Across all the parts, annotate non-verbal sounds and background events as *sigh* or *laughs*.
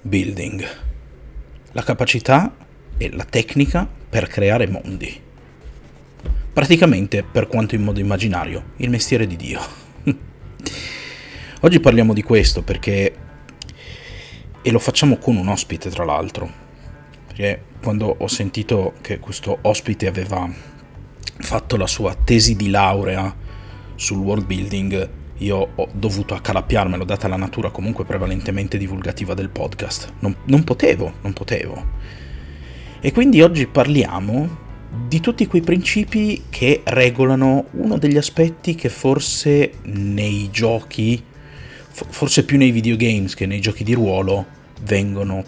building, la capacità e la tecnica per creare mondi. Praticamente, per quanto in modo immaginario, il mestiere di Dio. *laughs* Oggi parliamo di questo perché... e lo facciamo con un ospite tra l'altro. Perché quando ho sentito che questo ospite aveva fatto la sua tesi di laurea sul world building, io ho dovuto accalappiarmelo, data la natura comunque prevalentemente divulgativa del podcast. Non, non potevo, non potevo. E quindi oggi parliamo di tutti quei principi che regolano uno degli aspetti che forse nei giochi, forse più nei videogames che nei giochi di ruolo, vengono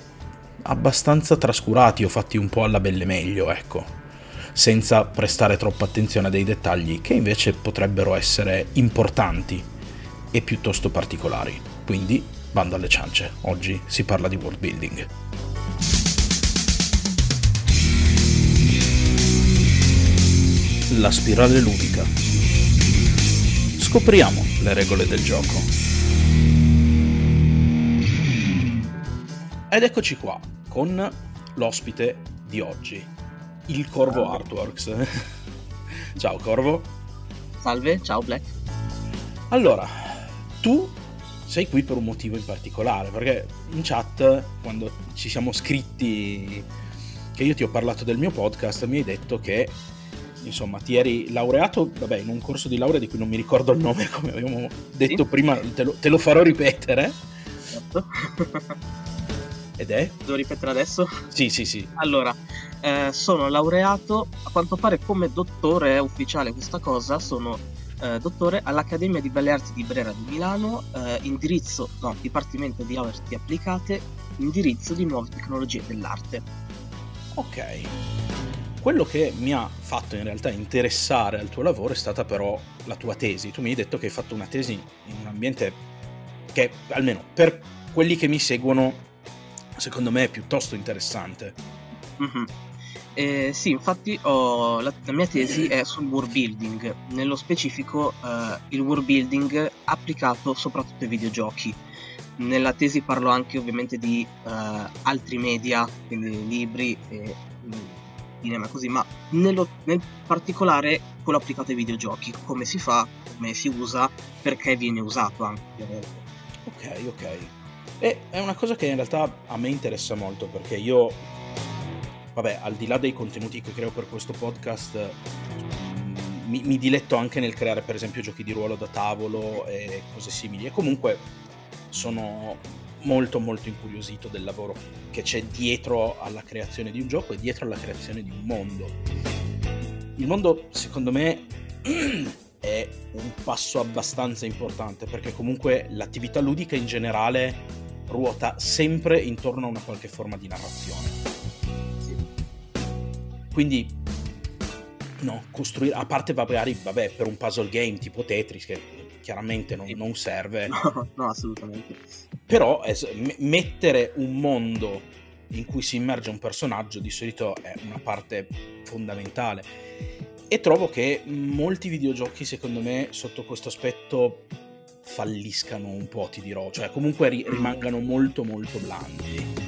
abbastanza trascurati o fatti un po' alla belle meglio, ecco, senza prestare troppa attenzione a dei dettagli che invece potrebbero essere importanti e piuttosto particolari. Quindi, bando alle ciance, oggi si parla di world building. La spirale ludica. Scopriamo le regole del gioco. Ed eccoci qua con l'ospite di oggi, il Corvo Artworks. *laughs* ciao Corvo. Salve, ciao Black. Allora, tu sei qui per un motivo in particolare, perché in chat, quando ci siamo scritti, che io ti ho parlato del mio podcast, mi hai detto che insomma ti eri laureato vabbè, in un corso di laurea di cui non mi ricordo il nome, *laughs* come abbiamo detto sì. prima, te lo, te lo, farò ripetere. Esatto. *laughs* Ed è? Devo ripetere adesso? Sì, sì, sì. Allora, eh, sono laureato, a quanto pare come dottore, ufficiale questa cosa, sono eh, dottore all'Accademia di Belle Arti di Brera di Milano, eh, indirizzo, no, Dipartimento di Arti Applicate, indirizzo di nuove tecnologie dell'arte. Ok. Quello che mi ha fatto in realtà interessare al tuo lavoro è stata però la tua tesi. Tu mi hai detto che hai fatto una tesi in un ambiente che, almeno per quelli che mi seguono, secondo me è piuttosto interessante. Mm-hmm. Eh, sì, infatti ho, la, la, mia tesi è sul world building, nello specifico eh, il world building applicato soprattutto ai videogiochi. Nella tesi parlo anche ovviamente di eh, altri media, quindi libri e cinema così, ma nello, nel particolare quello applicato ai videogiochi, come si fa, come si usa, perché viene usato anche. Ok, ok. E è una cosa che in realtà a me interessa molto perché io vabbè, al di là dei contenuti che creo per questo podcast, mi, mi, diletto anche nel creare per esempio giochi di ruolo da tavolo e cose simili. E comunque sono molto molto incuriosito del lavoro che c'è dietro alla creazione di un gioco e dietro alla creazione di un mondo. Il mondo, secondo me, *clears throat* è un passo abbastanza importante perché comunque l'attività ludica in generale ruota sempre intorno a una qualche forma di narrazione quindi, no, costruire, a parte magari, vabbè, per un puzzle game tipo Tetris, che chiaramente non, non serve. No, no, assolutamente. Però es- mettere un mondo in cui si immerge un personaggio di solito è una parte fondamentale. E trovo che molti videogiochi, secondo me, sotto questo aspetto falliscano un po', ti dirò, cioè comunque ri- rimangano molto molto blandi.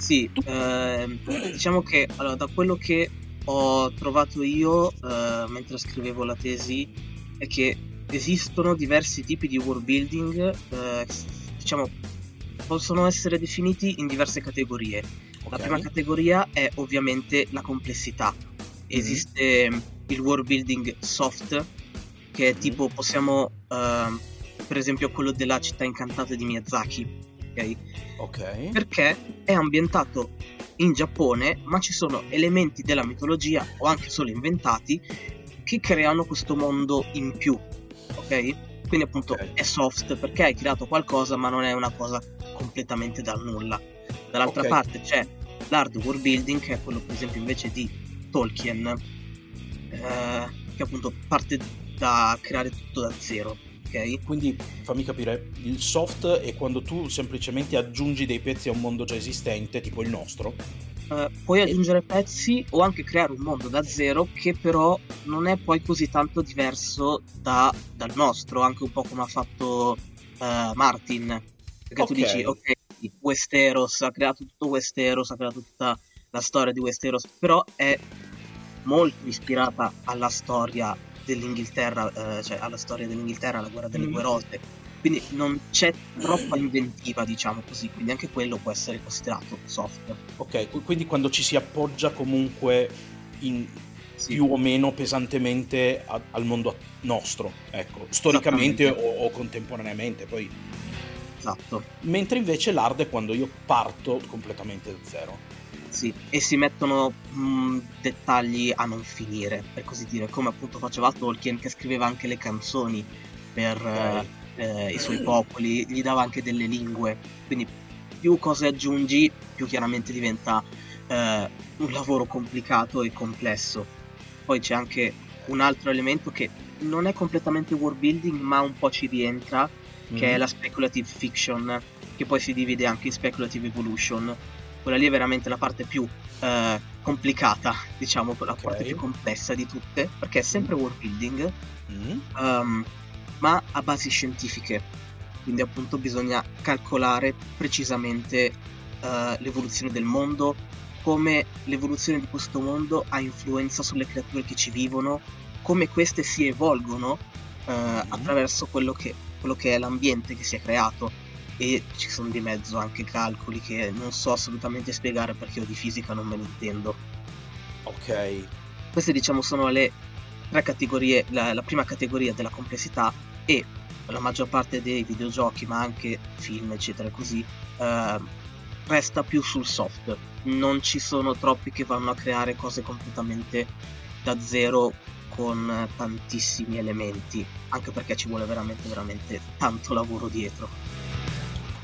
Sì, eh, diciamo che allora, da quello che ho trovato io eh, mentre scrivevo la tesi è che esistono diversi tipi di world building, eh, diciamo, possono essere definiti in diverse categorie. Okay. La prima categoria è ovviamente la complessità. Mhm. Esiste mm-hmm. il world building soft, che è tipo, possiamo, uh, per esempio, quello della città incantata di Miyazaki ok? Ok. Perché è ambientato in Giappone, ma ci sono elementi della mitologia o anche solo inventati che creano questo mondo in più, ok? Quindi appunto okay. è soft perché hai creato qualcosa, ma non è una cosa completamente dal nulla. Dall'altra okay. parte c'è l'hard world building, che è quello per esempio invece di Tolkien, eh, che appunto parte da creare tutto da zero ok? Quindi fammi capire, il soft è quando tu semplicemente aggiungi dei pezzi a un mondo già esistente, tipo il nostro? Uh, puoi aggiungere pezzi o anche creare un mondo da zero che però non è poi così tanto diverso da, dal nostro, anche un po' come ha fatto uh, Martin. Perché okay. tu dici, ok, Westeros, ha creato tutto Westeros, ha creato tutta la storia di Westeros, però è molto ispirata alla storia dell'Inghilterra, eh, cioè alla storia dell'Inghilterra, alla guerra delle mm. due rose. Quindi non c'è troppa inventiva, diciamo così, quindi anche quello può essere considerato soft. Ok, quindi quando ci si appoggia comunque in, sì. più o meno pesantemente a, al mondo nostro, ecco, storicamente o, o, contemporaneamente, poi... Esatto. Mentre invece l'hard è quando io parto completamente da zero. Sì, e si mettono mh, mm, dettagli a non finire, per così dire, come appunto faceva Tolkien che scriveva anche le canzoni per okay. eh, i suoi popoli, gli dava anche delle lingue, quindi più cose aggiungi, più chiaramente diventa eh, un lavoro complicato e complesso poi c'è anche un altro elemento che non è completamente world building ma un po' ci rientra mm. che è mm. la speculative fiction che poi si divide anche in speculative evolution quella lì è veramente la parte più eh, complicata diciamo la okay. parte più complessa di tutte perché è sempre world building mm. um, ma a basi scientifiche quindi appunto bisogna calcolare precisamente uh, l'evoluzione del mondo come l'evoluzione di questo mondo ha influenza sulle creature che ci vivono, come queste si evolgono eh, mm-hmm. attraverso quello che, quello che, è l'ambiente che si è creato e ci sono di mezzo anche calcoli che non so assolutamente spiegare perché io di fisica non me ne intendo. Ok. Queste diciamo sono le tre categorie, la, la prima categoria della complessità e la maggior parte dei videogiochi ma anche film eccetera così eh, resta più sul soft non ci sono troppi che vanno a creare cose completamente da zero con tantissimi elementi, anche perché ci vuole veramente, veramente tanto lavoro dietro.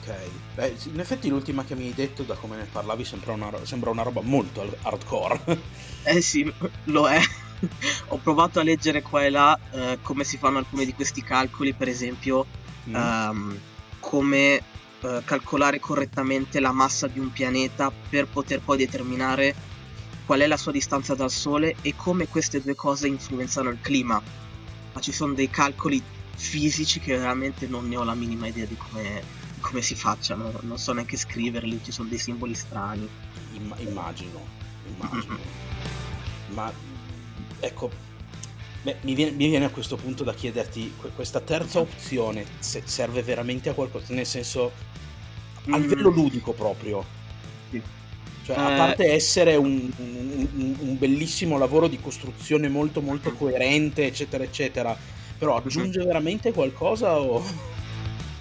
Ok, beh, in effetti l'ultima che mi hai detto, da come ne parlavi, sembra una, sembra una roba molto hardcore. *laughs* eh sì, lo è. *laughs* Ho provato a leggere qua e là eh, come si fanno alcuni di questi calcoli, per esempio, mm. um, come eh, calcolare correttamente la massa di un pianeta per poter poi determinare qual è la sua distanza dal Sole e come queste due cose influenzano il clima. Ma ci sono dei calcoli fisici che veramente non ne ho la minima idea di come, come si facciano, non so neanche scriverli, ci sono dei simboli strani. Imm- immagino, immagino. *laughs* Ma ecco, beh, mi, viene, mi, viene, a questo punto da chiederti, questa terza opzione serve veramente a qualcosa? Nel senso, a livello ludico proprio. Sì. Cioè, a eh, parte essere un, un, un, bellissimo lavoro di costruzione molto molto coerente, eccetera, eccetera, però mhm. aggiunge veramente qualcosa o...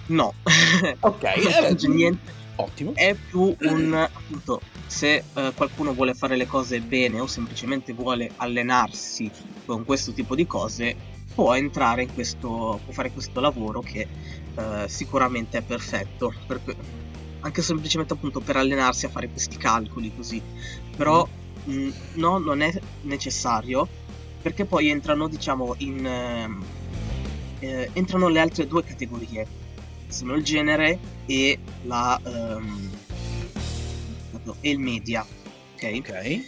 No. *laughs* ok, non aggiunge niente. Ottimo. È più un appunto se uh, qualcuno vuole fare le cose bene o semplicemente vuole allenarsi con questo tipo di cose, può entrare in questo, può fare questo lavoro che uh, sicuramente è perfetto. Per, anche semplicemente appunto per allenarsi a fare questi calcoli così. Però mh, mm, no, non è necessario perché poi entrano diciamo in... Ehm, eh, entrano le altre due categorie, sono il genere e la... Um, e il media. Ok? Ok.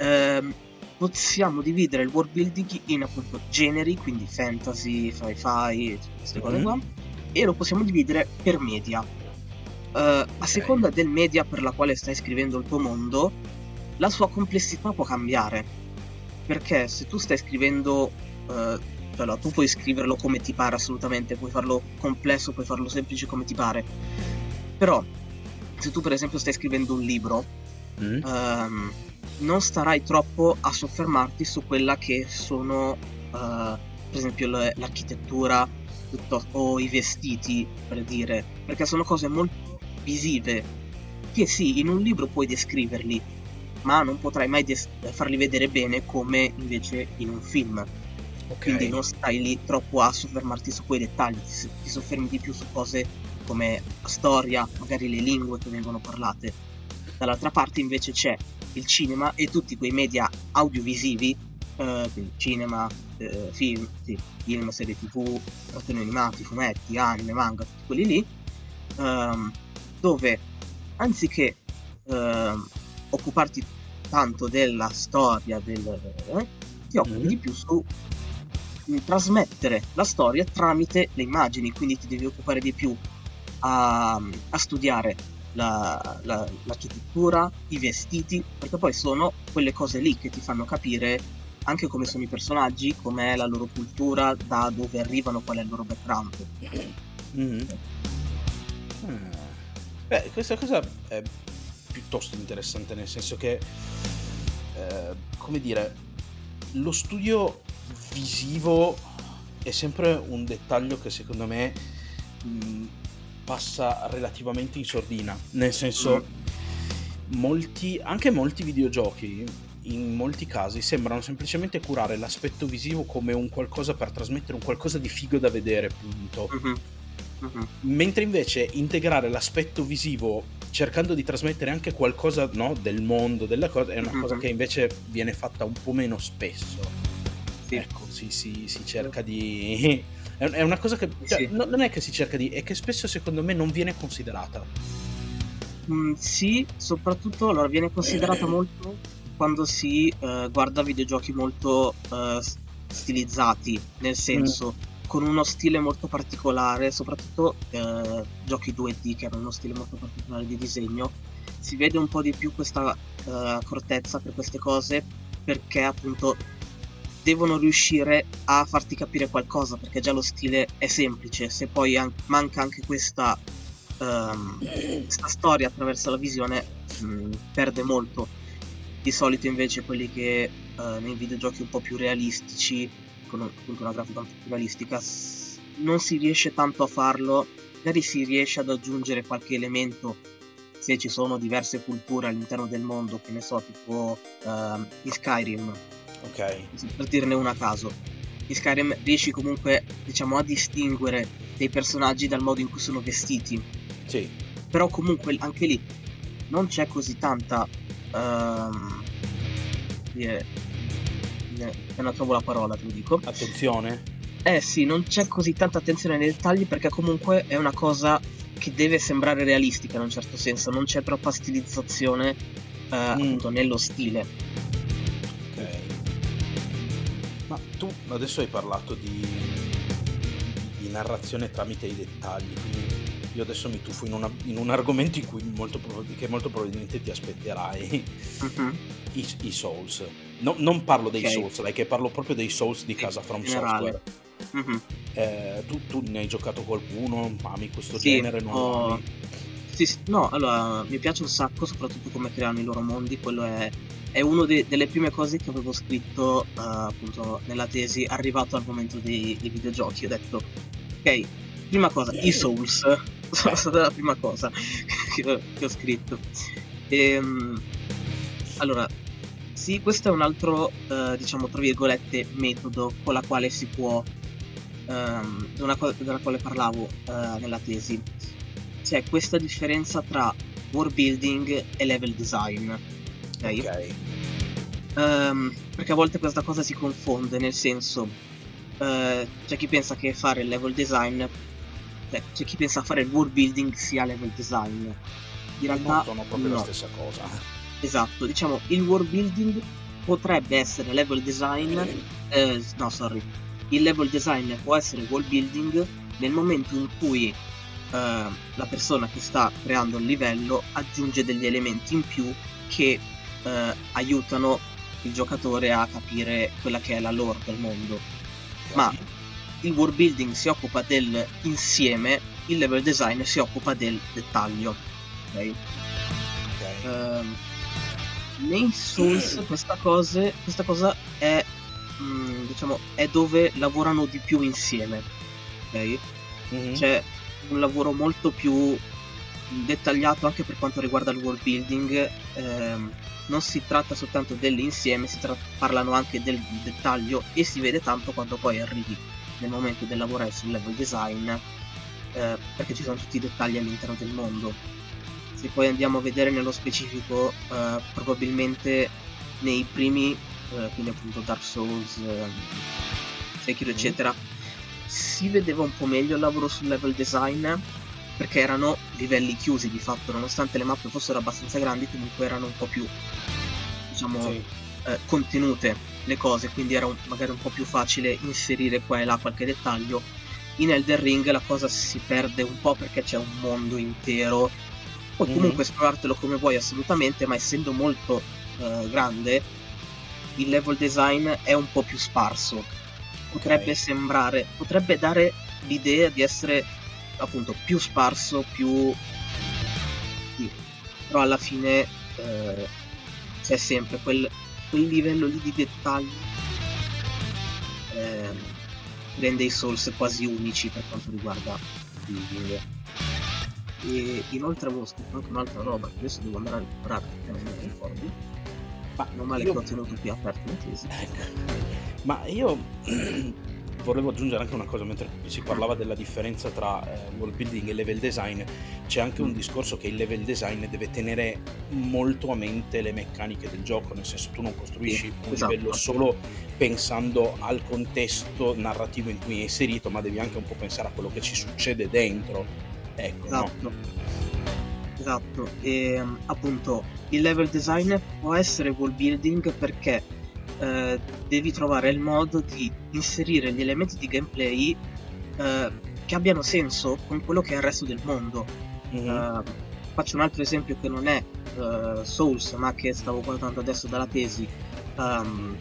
Um, possiamo dividere il world building in appunto generi, quindi fantasy, sci-fi, queste cose mm. qua, e lo possiamo dividere per media. Uh, a seconda del media per la quale stai scrivendo il tuo mondo, la sua complessità può cambiare. Perché se tu stai scrivendo, uh, allora, tu puoi scriverlo come ti pare assolutamente, puoi farlo complesso, puoi farlo semplice come ti pare. Però, se tu per esempio stai scrivendo un libro, mm. um, non starai troppo a soffermarti su quella che sono, uh, per esempio, l'architettura o i vestiti, per dire, perché sono cose molto visive che sì, in un libro puoi descriverli, ma non potrai mai des- farli vedere bene come invece in un film. Okay. Quindi non stai lì troppo a soffermarti su quei dettagli, ti, ti soffermi di più su cose come storia, magari le lingue che vengono parlate. Dall'altra parte invece c'è il cinema e tutti quei media audiovisivi, eh, quindi cinema, eh, film, sì, film, serie tv, cartoni animati, fumetti, anime, manga, tutti quelli lì, ehm, dove anziché eh, occuparti tanto della storia, del, eh, ti occupi mm-hmm. di più su trasmettere la storia tramite le immagini, quindi ti devi occupare di più a, a studiare la, la, l'architettura, i vestiti, perché poi sono quelle cose lì che ti fanno capire anche come sono i personaggi, com'è la loro cultura, da dove arrivano, qual è il loro background. Mm-hmm. Hmm. Beh, questa cosa è piuttosto interessante, nel senso che, eh, come dire, lo studio visivo è sempre un dettaglio che secondo me mh, mm, passa relativamente in sordina, nel senso mm. molti, anche molti videogiochi in molti casi sembrano semplicemente curare l'aspetto visivo come un qualcosa per trasmettere un qualcosa di figo da vedere, punto. Mm-hmm. Mm-hmm. Mentre invece integrare l'aspetto visivo cercando di trasmettere anche qualcosa no, del mondo, della cosa, è una mm-hmm. cosa che invece viene fatta un po' meno spesso. Sì. Ecco, si, si, si cerca di... *laughs* È una cosa che... Cioè, sì. non è che si cerca di... è che spesso secondo me non viene considerata. Mm, sì, soprattutto allora viene considerata *clears throat* molto quando si uh, guarda videogiochi molto uh, stilizzati, nel senso mm. Con uno stile molto particolare, soprattutto uh, giochi 2D che hanno uno stile molto particolare di disegno, si vede un po' di più questa accortezza per queste cose perché appunto devono riuscire a farti capire qualcosa perché già lo stile è semplice, se poi an- manca anche questa, um, questa storia attraverso la visione mh, mm, perde molto. Di solito invece quelli che uh, nei videogiochi un po' più realistici, con più realistica, non si riesce tanto a farlo, magari si riesce ad aggiungere qualche elemento se ci sono diverse culture all'interno del mondo, che ne so, tipo uh, in Skyrim. Ok. Per dirne una a caso. In Skyrim riesci comunque, diciamo, a distinguere dei personaggi dal modo in cui sono vestiti. Sì. Però comunque anche lì non c'è così tanta Um, yeah. non trovo la parola, te lo dico. Attenzione. Eh sì, non c'è così tanta attenzione nei dettagli perché comunque è una cosa che deve sembrare realistica in un certo senso, non c'è troppa stilizzazione uh, mm. appunto nello stile. Ok. Ma tu adesso hai parlato di, di narrazione tramite i dettagli, quindi io adesso mi tuffo in, una, in un argomento in cui molto, che molto probabilmente ti aspetterai, uh-huh. I, I, Souls. No, non parlo dei okay. Souls, like, parlo proprio dei Souls di casa From Software. Uh-huh. Eh, tu, tu, ne hai giocato qualcuno? Ami questo sì, genere? Non ho... sì, sì, no, allora mi piace un sacco, soprattutto come creano i loro mondi. Quello è, è una de- delle prime cose che avevo scritto uh, appunto nella tesi, arrivato al momento dei, dei videogiochi. Ho detto, ok, prima cosa, i Souls *laughs* sono stata la prima cosa *laughs* che ho, che ho scritto. E, ehm, allora, sì, questo è un altro, uh, diciamo, tra virgolette, metodo con la quale si può, um, della, della quale parlavo uh, nella tesi. C'è questa differenza tra world building e level design. Ok? okay. Um, perché a volte questa cosa si confonde, nel senso, uh, c'è chi pensa che fare il level design Beh, c'è chi pensa a fare il world building sia level design. In realtà non sono proprio no. la stessa cosa. Esatto, diciamo il world building potrebbe essere level design. Eh, no, sorry. Il level design può essere world building nel momento in cui eh, la persona che sta creando il livello aggiunge degli elementi in più che eh, aiutano il giocatore a capire quella che è la lore del mondo. Ma il world building si occupa dell'insieme, il level design si occupa del dettaglio. Ok? okay. Uh, nei Souls questa cosa, questa cosa è, mh, mm, diciamo, è dove lavorano di più insieme. Ok? Mm-hmm. C'è un lavoro molto più dettagliato anche per quanto riguarda il world building. Ehm, non si tratta soltanto dell'insieme, si tra- parlano anche del dettaglio e si vede tanto quando poi arrivi nel momento del lavorare sul level design eh, perché ci sono tutti i dettagli all'interno del mondo se poi andiamo a vedere nello specifico eh, probabilmente nei primi eh, quindi appunto Dark Souls eh, Sekiro mm. eccetera si vedeva un po' meglio il lavoro sul level design perché erano livelli chiusi di fatto nonostante le mappe fossero abbastanza grandi comunque erano un po' più diciamo sì. eh, contenute le cose, quindi era un, magari un po' più facile inserire qua e là qualche dettaglio. In Elden Ring la cosa si perde un po' perché c'è un mondo intero Puoi mm-hmm. comunque esplorartelo come vuoi assolutamente, ma essendo molto uh, grande, il level design è un po' più sparso. Potrebbe okay. sembrare, potrebbe dare l'idea di essere appunto più sparso, più... Sì. Però alla fine eh, c'è sempre quel, quel, livello lì di dettaglio eh, rende i Souls quasi unici per quanto riguarda il building. E inoltre avevo scritto anche un'altra roba che adesso devo andare a recuperare perché non me la ricordo. Ma non male io... che ho tenuto qui aperto la tesi. *laughs* Ma io *clears throat* volevo aggiungere anche una cosa, mentre si parlava della differenza tra eh, world building e level design, c'è anche un discorso che il level design deve tenere molto a mente le meccaniche del gioco, nel senso tu non costruisci un esatto. livello solo pensando al contesto narrativo in cui è inserito, ma devi anche un po' pensare a quello che ci succede dentro. Ecco, esatto. No? Esatto, e appunto il level design può essere world building perché eh, devi trovare il modo di inserire gli elementi di gameplay eh, che abbiano senso con quello che è il resto del mondo. Mm-hmm. Uh, faccio un altro esempio che non è uh, Souls, ma che stavo guardando adesso dalla tesi. Um,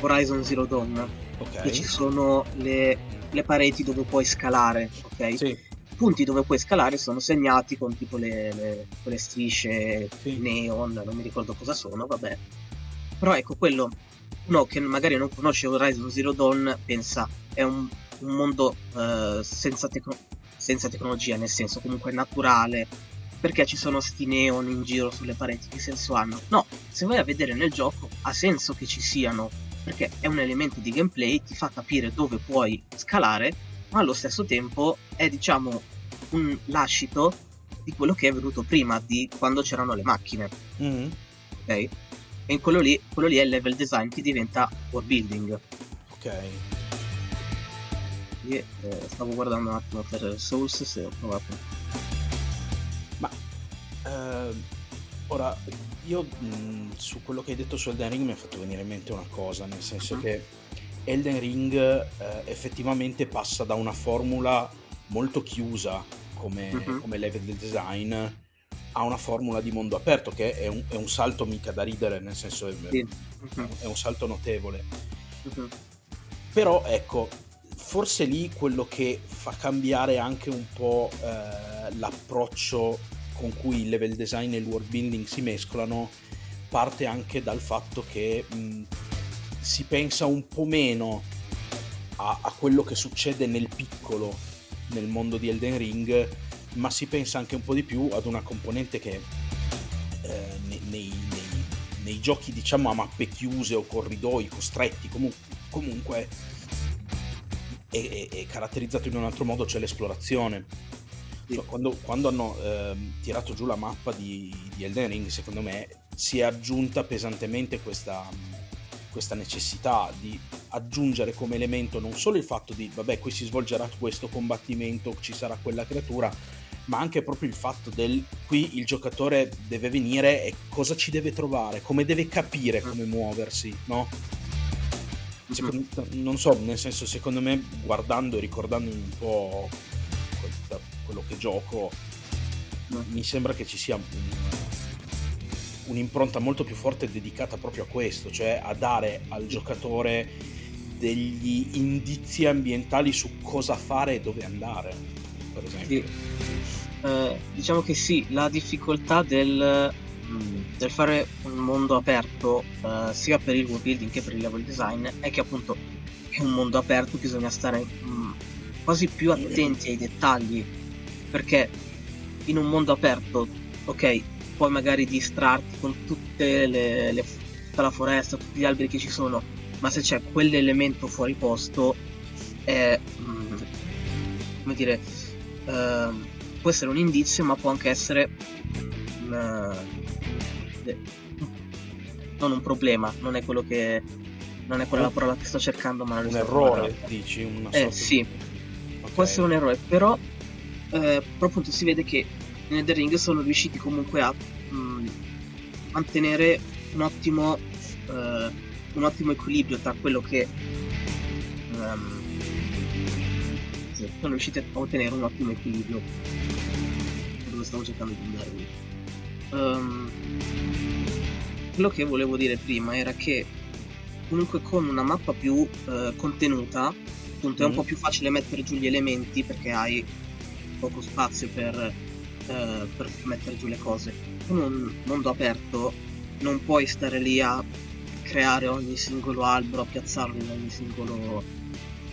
Horizon Zero Dawn. Okay. Ci sono le, le, pareti dove puoi scalare, ok? Sì. Punti dove puoi scalare sono segnati con tipo le, le, quelle strisce sì. neon, non mi ricordo cosa sono, vabbè. Però ecco, quello uno che magari non conosce Horizon Zero Dawn pensa è un, un mondo uh, senza, tecno- senza, tecnologia, nel senso comunque naturale, perché ci sono sti neon in giro sulle pareti, che senso hanno? No, se vai a vedere nel gioco ha senso che ci siano, perché è un elemento di gameplay, ti fa capire dove puoi scalare, ma allo stesso tempo è diciamo un lascito di quello che è venuto prima, di quando c'erano le macchine. Mm-hmm. Ok? e quello lì, quello lì è il level design che diventa world building. Ok. Io eh, stavo guardando un attimo per Souls se ho provato. Ma eh, ora io mh, su quello che hai detto su Elden Ring mi ha fatto venire in mente una cosa, nel senso uh-huh. che Elden Ring eh, effettivamente passa da una formula molto chiusa come, uh-huh. come level design ha una formula di mondo aperto che è un, è un salto mica da ridere, nel senso è, sì. è un salto notevole. Uh-huh. Però ecco, forse lì quello che fa cambiare anche un po' eh, l'approccio con cui il level design e il world building si mescolano parte anche dal fatto che mh, si pensa un po' meno a, a quello che succede nel piccolo nel mondo di Elden Ring ma si pensa anche un po' di più ad una componente che eh, nei, nei, nei, giochi diciamo a mappe chiuse o corridoi costretti comu- comunque è, è, è, caratterizzato in un altro modo, cioè l'esplorazione. Cioè, quando, quando, hanno eh, tirato giù la mappa di, di Elden Ring, secondo me si è aggiunta pesantemente questa, questa necessità di aggiungere come elemento non solo il fatto di vabbè qui si svolgerà questo combattimento, ci sarà quella creatura, ma anche proprio il fatto del qui il giocatore deve venire e cosa ci deve trovare, come deve capire come muoversi, no? Secondo, non so, nel senso, secondo me, guardando e ricordandomi un po' quello che gioco, mi sembra che ci sia un, un'impronta molto più forte dedicata proprio a questo, cioè a dare al giocatore degli indizi ambientali su cosa fare e dove andare, per esempio. Sì eh, diciamo che sì, la difficoltà del, mm, del fare un mondo aperto eh, sia per il world building che per il level design è che appunto è un mondo aperto, bisogna stare mh, mm, quasi più attenti ai dettagli perché in un mondo aperto, ok, puoi magari distrarti con tutte le, le, tutta la foresta, tutti gli alberi che ci sono, ma se c'è quell'elemento fuori posto è, mm, come dire, uh, può essere un indizio, ma può anche essere una... non un problema, non è quello che non è quella la parola che sto cercando, ma un errore, dici, una eh, sì. Okay. Può essere un errore, però eh, però appunto si vede che in Elden Ring sono riusciti comunque a mh, mm, mantenere un ottimo eh, un ottimo equilibrio tra quello che um, sono riusciti a ottenere un ottimo equilibrio dove stavo cercando di andare lì. Um, quello che volevo dire prima era che comunque con una mappa più uh, contenuta, appunto, è un mm. po' più facile mettere giù gli elementi perché hai poco spazio per, uh, per mettere giù le cose. Con un mondo aperto non puoi stare lì a creare ogni singolo albero, a piazzarlo in ogni singolo,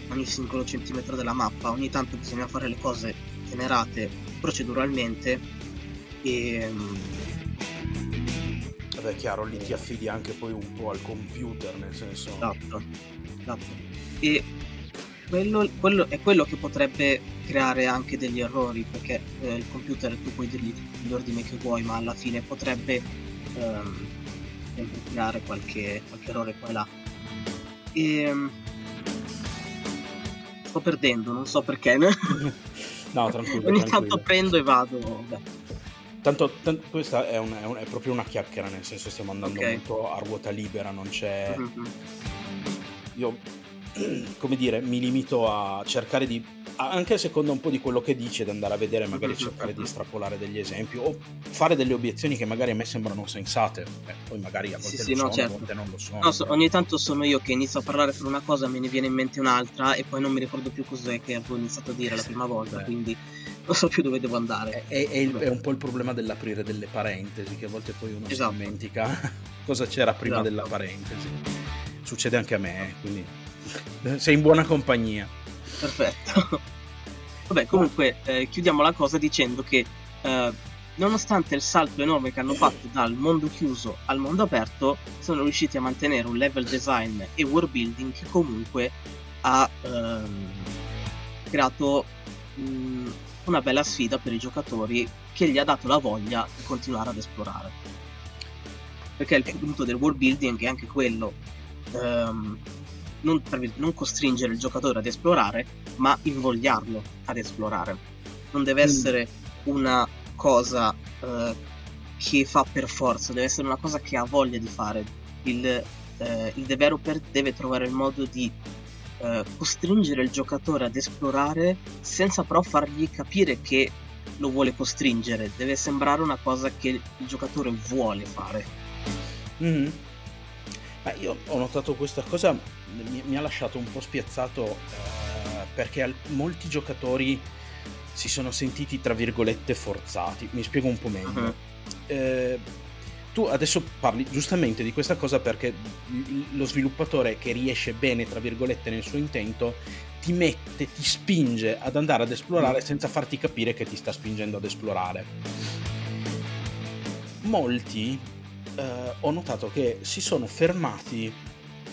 ogni singolo centimetro della mappa. Ogni tanto bisogna fare le cose generate proceduralmente e Vabbè, chiaro, lì ti affidi anche poi un po' al computer, nel senso... Esatto, esatto. E quello, quello è quello che potrebbe creare anche degli errori, perché eh, il computer tu puoi dirgli gli ordini che vuoi, ma alla fine potrebbe ehm, creare qualche, qualche errore qua e là. E, ehm, sto perdendo, non so perché. *laughs* no, tranquillo. Ogni tranquillo. tanto prendo e vado. Beh. Tanto, tanto questa è, un, è, un, è, proprio una chiacchiera, nel senso stiamo andando okay. molto a ruota libera, non c'è... Mm-hmm. Io, come dire, mi limito a cercare di, anche secondo un po' di quello che dici, ad andare a vedere, magari mm-hmm. cercare di estrapolare degli esempi o fare delle obiezioni che magari a me sembrano sensate, eh, poi magari a volte sì, sì, sono, no, certo. a volte non lo sono. No, so, ogni tanto sono io che inizio a parlare per una cosa, me ne viene in mente un'altra e poi non mi ricordo più cos'è che avevo iniziato a dire la prima volta, Beh. quindi non so più dove devo andare. È, è, il, è, un po' il problema dell'aprire delle parentesi, che a volte poi uno esatto. si dimentica *laughs* cosa c'era prima esatto. della parentesi. Succede anche a me, eh, quindi sei in buona compagnia. Perfetto. Vabbè, comunque eh, chiudiamo la cosa dicendo che eh, nonostante il salto enorme che hanno fatto dal mondo chiuso al mondo aperto, sono riusciti a mantenere un level design e world building che comunque ha ehm, creato mh, una bella sfida per i giocatori che gli ha dato la voglia di continuare ad esplorare. Perché il punto del world building è anche quello, um, non, non, costringere il giocatore ad esplorare, ma invogliarlo ad esplorare. Non deve mm. essere una cosa uh, che fa per forza, deve essere una cosa che ha voglia di fare. Il, uh, il developer deve trovare il modo di eh, costringere il giocatore ad esplorare senza però fargli capire che lo vuole costringere, deve sembrare una cosa che il giocatore vuole fare. Mm-hmm. Beh, io ho notato questa cosa, mi, mi ha lasciato un po' spiazzato eh, perché al, molti giocatori si sono sentiti tra virgolette forzati. Mi spiego un po' meglio. Uh-huh. Eh, tu adesso parli giustamente di questa cosa perché lo sviluppatore che riesce bene, tra virgolette, nel suo intento, ti mette, ti spinge ad andare ad esplorare mm. senza farti capire che ti sta spingendo ad esplorare. Molti eh, ho notato che si sono fermati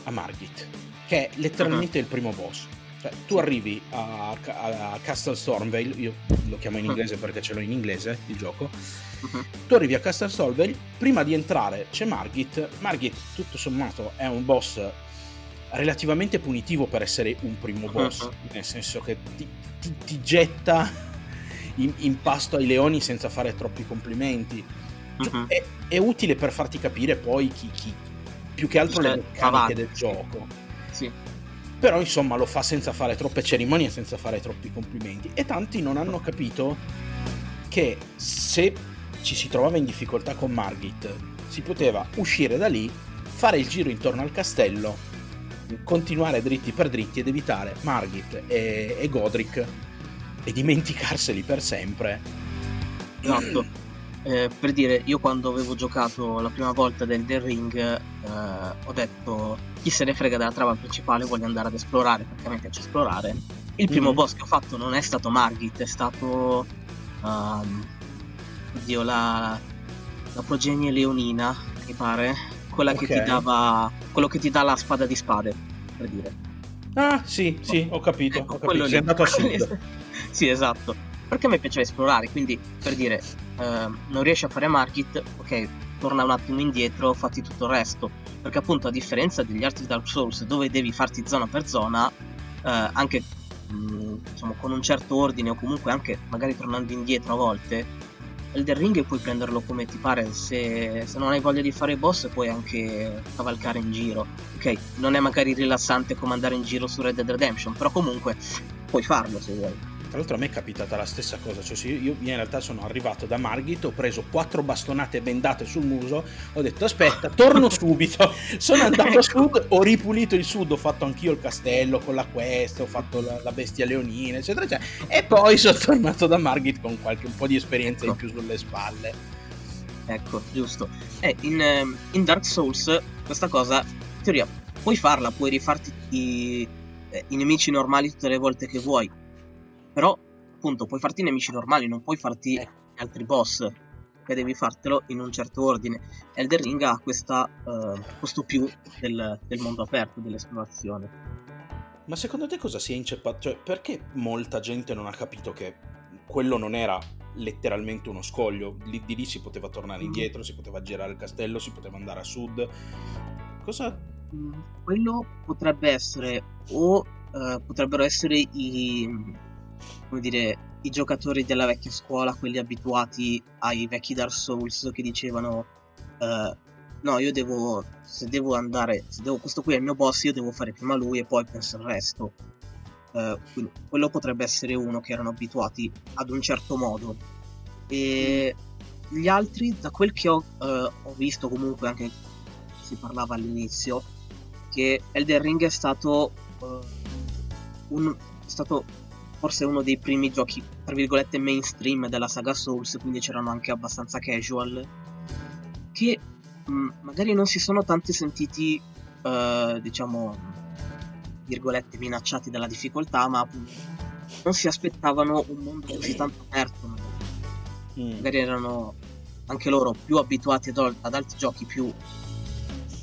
a Margit, che è letteralmente uh-huh. il primo boss. Cioè, tu arrivi a, a, Castle Stormvale, io lo chiamo in mm. inglese perché ce l'ho in inglese il gioco. Uh-huh. Tu arrivi a Castle Stormvale, prima di entrare c'è Margit. Margit, tutto sommato, è un boss relativamente punitivo per essere un primo boss, uh-huh. nel senso che ti, ti, ti getta in, in, pasto ai leoni senza fare troppi complimenti. Uh-huh. È, è, utile per farti capire poi chi, chi più che altro le meccaniche del gioco. Però insomma lo fa senza fare troppe cerimonie, senza fare troppi complimenti e tanti non hanno capito che se ci si trovava in difficoltà con Margit si poteva uscire da lì, fare il giro intorno al castello, continuare dritti per dritti ed evitare Margit e, e Godric e dimenticarseli per sempre. Esatto. Eh, per dire, io quando avevo giocato la prima volta del The Ring eh, ho detto chi se ne frega della trama principale, voglio andare ad esplorare perché a me piace esplorare. Il primo mm-hmm. boss che ho fatto non è stato Margit, è stato... Um, oddio, la, la progenie leonina, mi pare. Quella okay. che ti dava... quello che ti dà la spada di spade, per dire. Ah, sì, sì, ho capito, ecco, ho capito. Sei andato a sud. *laughs* sì, esatto. Perché a me piaceva esplorare, quindi per dire, eh, non riesci a fare Margit, ok, torna un attimo indietro, fatti tutto il resto. Perché appunto a differenza degli altri Dark Souls dove devi farti zona per zona, eh, anche mh, mm, diciamo, con un certo ordine o comunque anche magari tornando indietro a volte, Elder Ring puoi prenderlo come ti pare, se, se, non hai voglia di fare boss puoi anche cavalcare in giro. Ok, non è magari rilassante come andare in giro su Red Dead Redemption, però comunque puoi farlo se vuoi. Tra l'altro a me è capitata la stessa cosa, cioè io, in realtà sono arrivato da Margit, ho preso quattro bastonate bendate sul muso, ho detto aspetta, torno subito, *laughs* sono andato a sud, ho ripulito il sud, ho fatto anch'io il castello con la quest, ho fatto la, la bestia leonina, eccetera, eccetera, e poi *laughs* sono tornato da Margit con qualche un po' di esperienza in più sulle spalle. Ecco, giusto. Eh, in, ehm, in Dark Souls questa cosa, in teoria, puoi farla, puoi rifarti i, eh, i nemici normali tutte le volte che vuoi, però, appunto, puoi farti i nemici normali, non puoi farti eh. altri boss. Che devi fartelo in un certo ordine. Elder Ring ha questa, uh, questo più del, del mondo aperto, dell'esplorazione. Ma secondo te cosa si è inceppato? Cioè, perché molta gente non ha capito che quello non era letteralmente uno scoglio? Lì, di lì si poteva tornare mm. indietro, si poteva girare il castello, si poteva andare a sud. Cosa. Mm, quello potrebbe essere o uh, potrebbero essere i, come dire, i giocatori della vecchia scuola, quelli abituati ai vecchi Dark Souls che dicevano uh, no, io devo, se devo andare, se devo, questo qui è il mio boss, io devo fare prima lui e poi penso al resto. Uh, quello potrebbe essere uno che erano abituati ad un certo modo. E gli altri, da quel che ho, uh, ho visto comunque anche si parlava all'inizio, che Elden Ring è stato, un, è stato forse uno dei primi giochi, tra virgolette, mainstream della saga Souls, quindi c'erano anche abbastanza casual, che mh, mm, magari non si sono tanti sentiti, uh, diciamo, virgolette, minacciati dalla difficoltà, ma non si aspettavano un mondo così tanto aperto. Mm. Magari erano anche loro più abituati ad, ad altri giochi più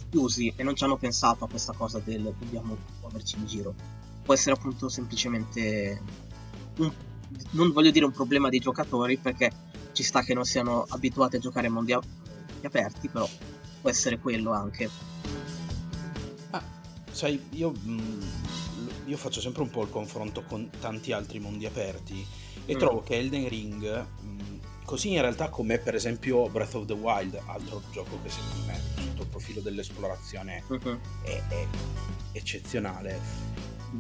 chiusi e non ci hanno pensato a questa cosa del dobbiamo muoverci in giro può essere appunto semplicemente un, non voglio dire un problema dei giocatori perché ci sta che non siano abituati a giocare in mondi aperti, però può essere quello anche. Ah, sai, io, mm, io faccio sempre un po' il confronto con tanti altri mondi aperti e mm. trovo che Elden Ring, mm, così in realtà come per esempio Breath of the Wild, altro gioco che secondo me sotto il profilo dell'esplorazione mm-hmm. è, è eccezionale,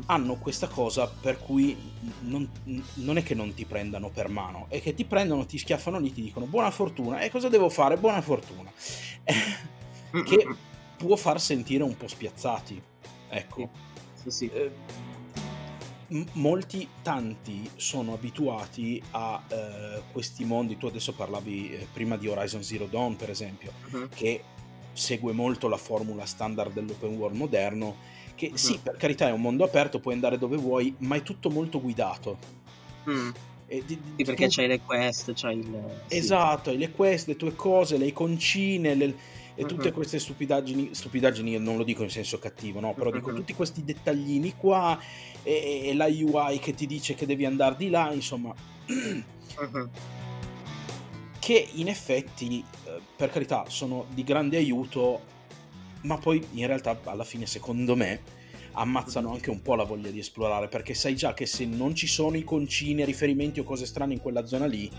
hanno questa cosa per cui non, non, è che non ti prendano per mano, è che ti prendono, ti schiaffano lì, ti dicono buona fortuna. E cosa devo fare? Buona fortuna. *laughs* che può far sentire un po' spiazzati. Ecco. Sì, sì. Eh, molti, tanti sono abituati a eh, questi mondi. Tu adesso parlavi eh, prima di Horizon Zero Dawn, per esempio, uh-huh. che segue molto la formula standard dell'open world moderno che mm. sì, per carità è un mondo aperto, puoi andare dove vuoi, ma è tutto molto guidato. Mm. E di, sì, perché tu... c'hai le quest, c'hai il... Esatto, hai le quest, le tue cose, le iconcine, le... e tutte uh-huh. queste stupidaggini, stupidaggini non lo dico in senso cattivo, no? Però uh-huh. dico tutti questi dettaglini qua e, e, la UI che ti dice che devi andare di là, insomma... uh-huh. Che in effetti, eh, per carità, sono di grande aiuto ma poi in realtà alla fine secondo me ammazzano anche un po' la voglia di esplorare perché sai già che se non ci sono i concini, riferimenti o cose strane in quella zona lì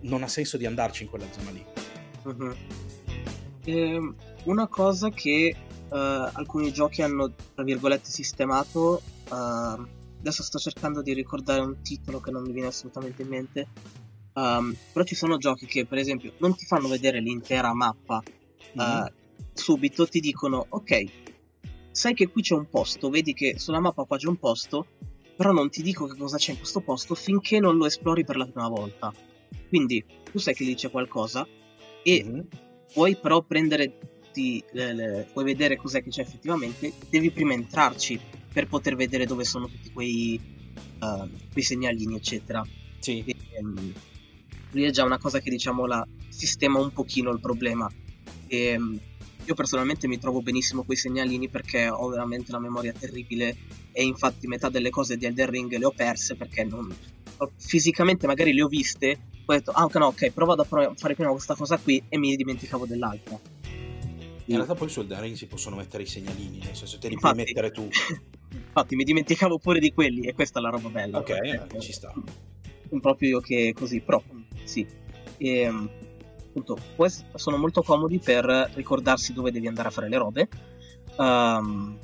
non ha senso di andarci in quella zona lì uh-huh. eh, una cosa che uh, alcuni giochi hanno tra virgolette sistemato uh, adesso sto cercando di ricordare un titolo che non mi viene assolutamente in mente um, però ci sono giochi che per esempio non ti fanno vedere l'intera mappa mm-hmm. Subito ti dicono ok, sai che qui c'è un posto, vedi che sulla mappa qua c'è un posto, però non ti dico che cosa c'è in questo posto finché non lo esplori per la prima volta. Quindi tu sai che lì c'è qualcosa e mm-hmm. puoi però prendere, le, le, puoi vedere cos'è che c'è effettivamente, devi prima entrarci per poter vedere dove sono tutti quei, uh, quei segnalini, eccetera. Sì. E, um, lì è già una cosa che diciamo la sistema un pochino il problema. E, um, io personalmente mi trovo benissimo quei segnalini perché ho veramente una memoria terribile e infatti metà delle cose di Elden Ring le ho perse perché non, fisicamente magari le ho viste, poi ho detto ah ok no ok prova a fare prima questa cosa qui e mi dimenticavo dell'altra. In realtà poi su Elden Ring si possono mettere i segnalini, nel senso te li infatti, puoi mettere tu. *laughs* infatti mi dimenticavo pure di quelli e questa è la roba bella. Ok, eh, ci sta. Proprio io che così, però sì. E, ehm, appunto sono molto comodi per ricordarsi dove devi andare a fare le robe. Um,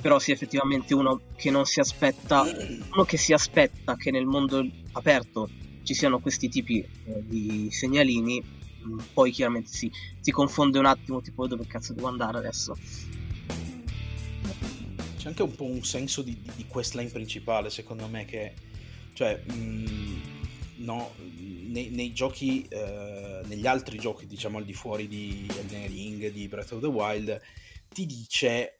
però sì effettivamente uno che non si aspetta uno che si aspetta che nel mondo aperto ci siano questi tipi eh, di segnalini mm, poi chiaramente si, si confonde un attimo tipo dove cazzo devo andare adesso c'è anche un po' un senso di, di, di questline principale secondo me che cioè mh, mm, no nei, nei giochi eh, negli altri giochi diciamo al di fuori di Elden Ring di Breath of the Wild ti dice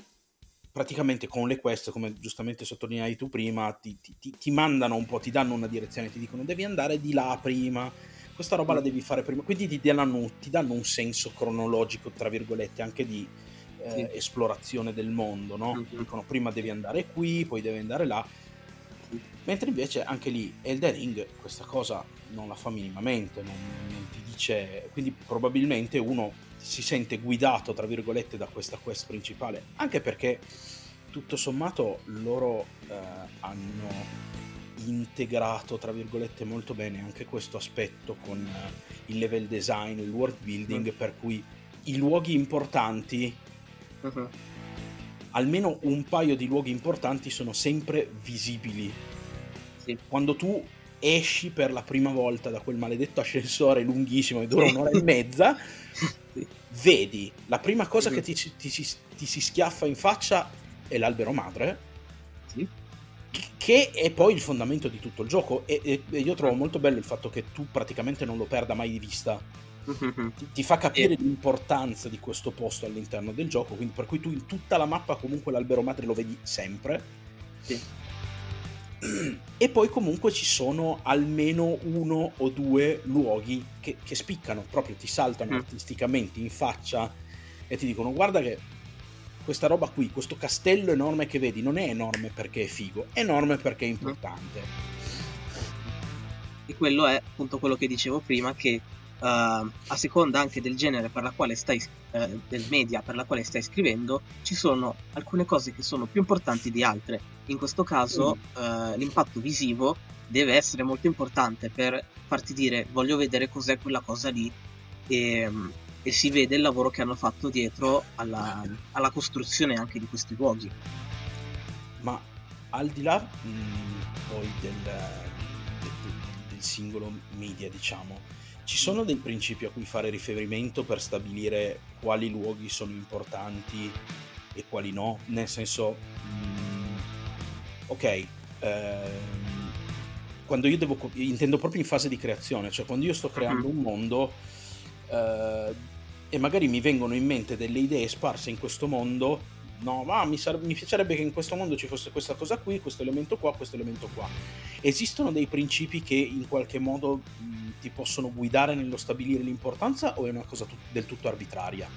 praticamente con le quest, come giustamente sottolineavi tu prima, ti, ti, ti, mandano un po', ti danno una direzione, ti dicono devi andare di là prima, questa roba la mm. devi fare prima, quindi ti danno, ti danno un senso cronologico, tra virgolette, anche di eh, sì. esplorazione del mondo, no? Mm-hmm. Dicono prima devi andare qui, poi devi andare là, mentre invece anche lì Elden Ring questa cosa non la fa minimamente, non, non ti dice, quindi probabilmente uno si sente guidato, tra virgolette, da questa quest principale, anche perché tutto sommato loro eh, hanno integrato, tra virgolette, molto bene anche questo aspetto con eh, il level design, il world building, mm. per cui i luoghi importanti, uh-huh. almeno un paio di luoghi importanti sono sempre visibili. Sì. Quando tu esci per la prima volta da quel maledetto ascensore lunghissimo che dura un'ora e *laughs* mezza, vedi la prima cosa che ti, ti, ti, ti, si schiaffa in faccia è l'albero madre. Sì. Che è poi il fondamento di tutto il gioco. E, e, e, io trovo molto bello il fatto che tu praticamente non lo perda mai di vista. *laughs* Ti, fa capire sì. l'importanza di questo posto all'interno del gioco. Quindi per cui tu in tutta la mappa comunque l'albero madre lo vedi sempre. Sì e poi comunque ci sono almeno uno o due luoghi che, che spiccano, proprio ti saltano mm. artisticamente in faccia e ti dicono guarda che questa roba qui, questo castello enorme che vedi non è enorme perché è figo, è enorme perché è importante. E quello è appunto quello che dicevo prima che uh, a seconda anche del genere per la quale stai, uh, del media per la quale stai scrivendo, ci sono alcune cose che sono più importanti di altre. In questo caso mm. uh, l'impatto visivo deve essere molto importante per farti dire voglio vedere cos'è quella cosa lì e, e si vede il lavoro che hanno fatto dietro alla, alla costruzione anche di questi luoghi. Ma al di là mh, mm, poi del, del, del singolo media, diciamo, ci sono dei principi a cui fare riferimento per stabilire quali luoghi sono importanti e quali no? Nel senso, mm, ok, ehm, quando io devo, intendo proprio in fase di creazione, cioè quando io sto creando mm-hmm. un mondo eh, e magari mi vengono in mente delle idee sparse in questo mondo, no, ma mi, sare- mi piacerebbe che in questo mondo ci fosse questa cosa qui, questo elemento qua, questo elemento qua. Esistono dei principi che in qualche modo mm, ti possono guidare nello stabilire l'importanza o è una cosa tut- del tutto arbitraria?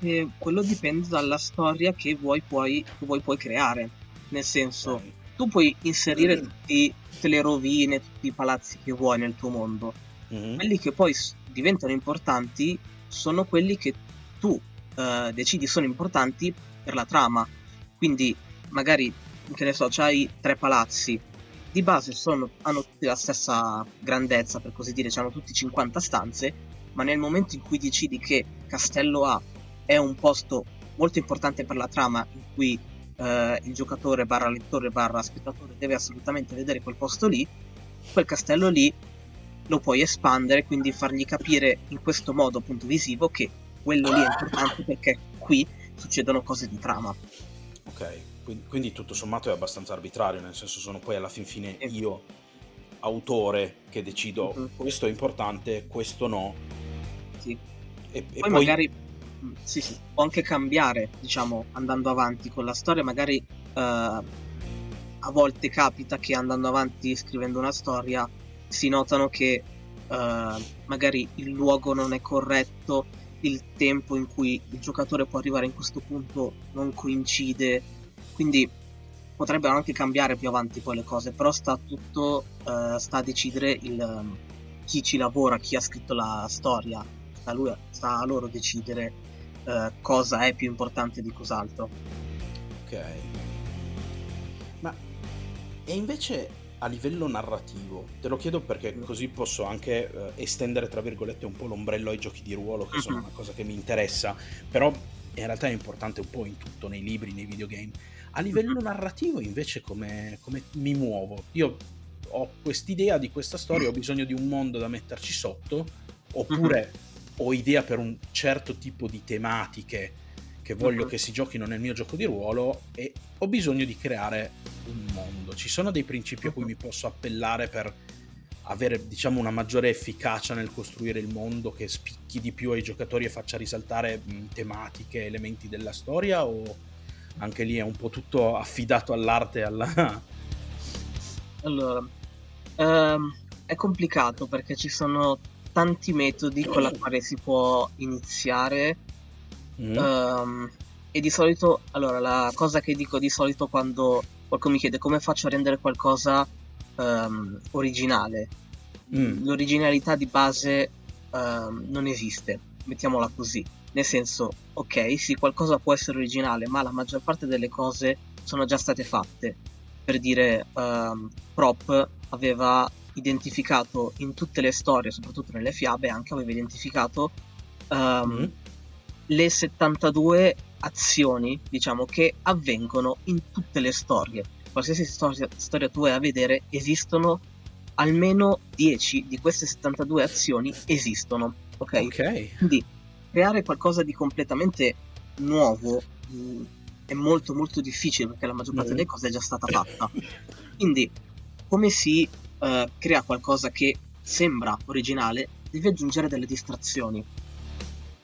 Eh, quello dipende dalla storia che vuoi che vuoi poi creare. Nel senso, okay. tu puoi inserire mm. tutti, tutte le rovine, tutti i palazzi che vuoi nel tuo mondo. Mm-hmm. Quelli che poi diventano importanti sono quelli che tu eh, decidi sono importanti per la trama. Quindi, magari, che ne so, c'hai tre palazzi di base sono, hanno tutti la stessa grandezza, per così dire, hanno tutti 50 stanze, ma nel momento in cui decidi che Castello A è un posto molto importante per la trama, in cui eh, il giocatore barra lettore barra spettatore deve assolutamente vedere quel posto lì, quel castello lì lo puoi espandere, quindi fargli capire in questo modo appunto visivo che quello lì è importante perché qui succedono cose di trama. Ok. Quindi tutto sommato è abbastanza arbitrario, nel senso sono poi alla fin fine io, autore, che decido mm-hmm. questo è importante, questo no. Sì. E, poi, e poi magari mm, sì, sì, può anche cambiare, diciamo, andando avanti con la storia, magari uh, a volte capita che andando avanti scrivendo una storia si notano che uh, magari il luogo non è corretto, il tempo in cui il giocatore può arrivare in questo punto non coincide quindi potrebbero anche cambiare più avanti poi le cose, però sta tutto, uh, sta a decidere il, um, chi ci lavora, chi ha scritto la storia, sta, lui, sta a loro decidere uh, cosa è più importante di cos'altro. Ok. Ma e invece a livello narrativo, te lo chiedo perché così posso anche uh, estendere tra virgolette un po' l'ombrello ai giochi di ruolo, che sono una cosa che mi interessa, però in realtà è importante un po' in tutto, nei libri, nei videogame. A livello narrativo invece come, come mi muovo? Io ho quest'idea di questa storia, ho bisogno di un mondo da metterci sotto, oppure ho idea per un certo tipo di tematiche che voglio che si giochino nel mio gioco di ruolo e ho bisogno di creare un mondo. Ci sono dei principi a cui mi posso appellare per avere diciamo una maggiore efficacia nel costruire il mondo che spicchi di più ai giocatori e faccia risaltare tematiche, elementi della storia o anche lì è un po' tutto affidato all'arte e alla... *laughs* allora um, è complicato perché ci sono tanti metodi con la quale si può iniziare mm. um, e di solito allora la cosa che dico di solito quando qualcuno mi chiede come faccio a rendere qualcosa um, originale. Mm. L'originalità di base um, non esiste, mettiamola così. Nel senso, ok, sì, qualcosa può essere originale, ma la maggior parte delle cose sono già state fatte. Per dire, Prop aveva identificato in tutte le storie, soprattutto nelle fiabe, anche aveva identificato um, mm. Le 72 azioni, diciamo, che avvengono in tutte le storie qualsiasi storia, storia tu vai a vedere, esistono almeno 10 di queste 72 azioni esistono. Ok? Ok. Quindi creare qualcosa di completamente nuovo mh, mm, è molto molto difficile perché la maggior parte mm. delle cose è già stata fatta. Quindi come si uh, crea qualcosa che sembra originale, devi aggiungere delle distrazioni.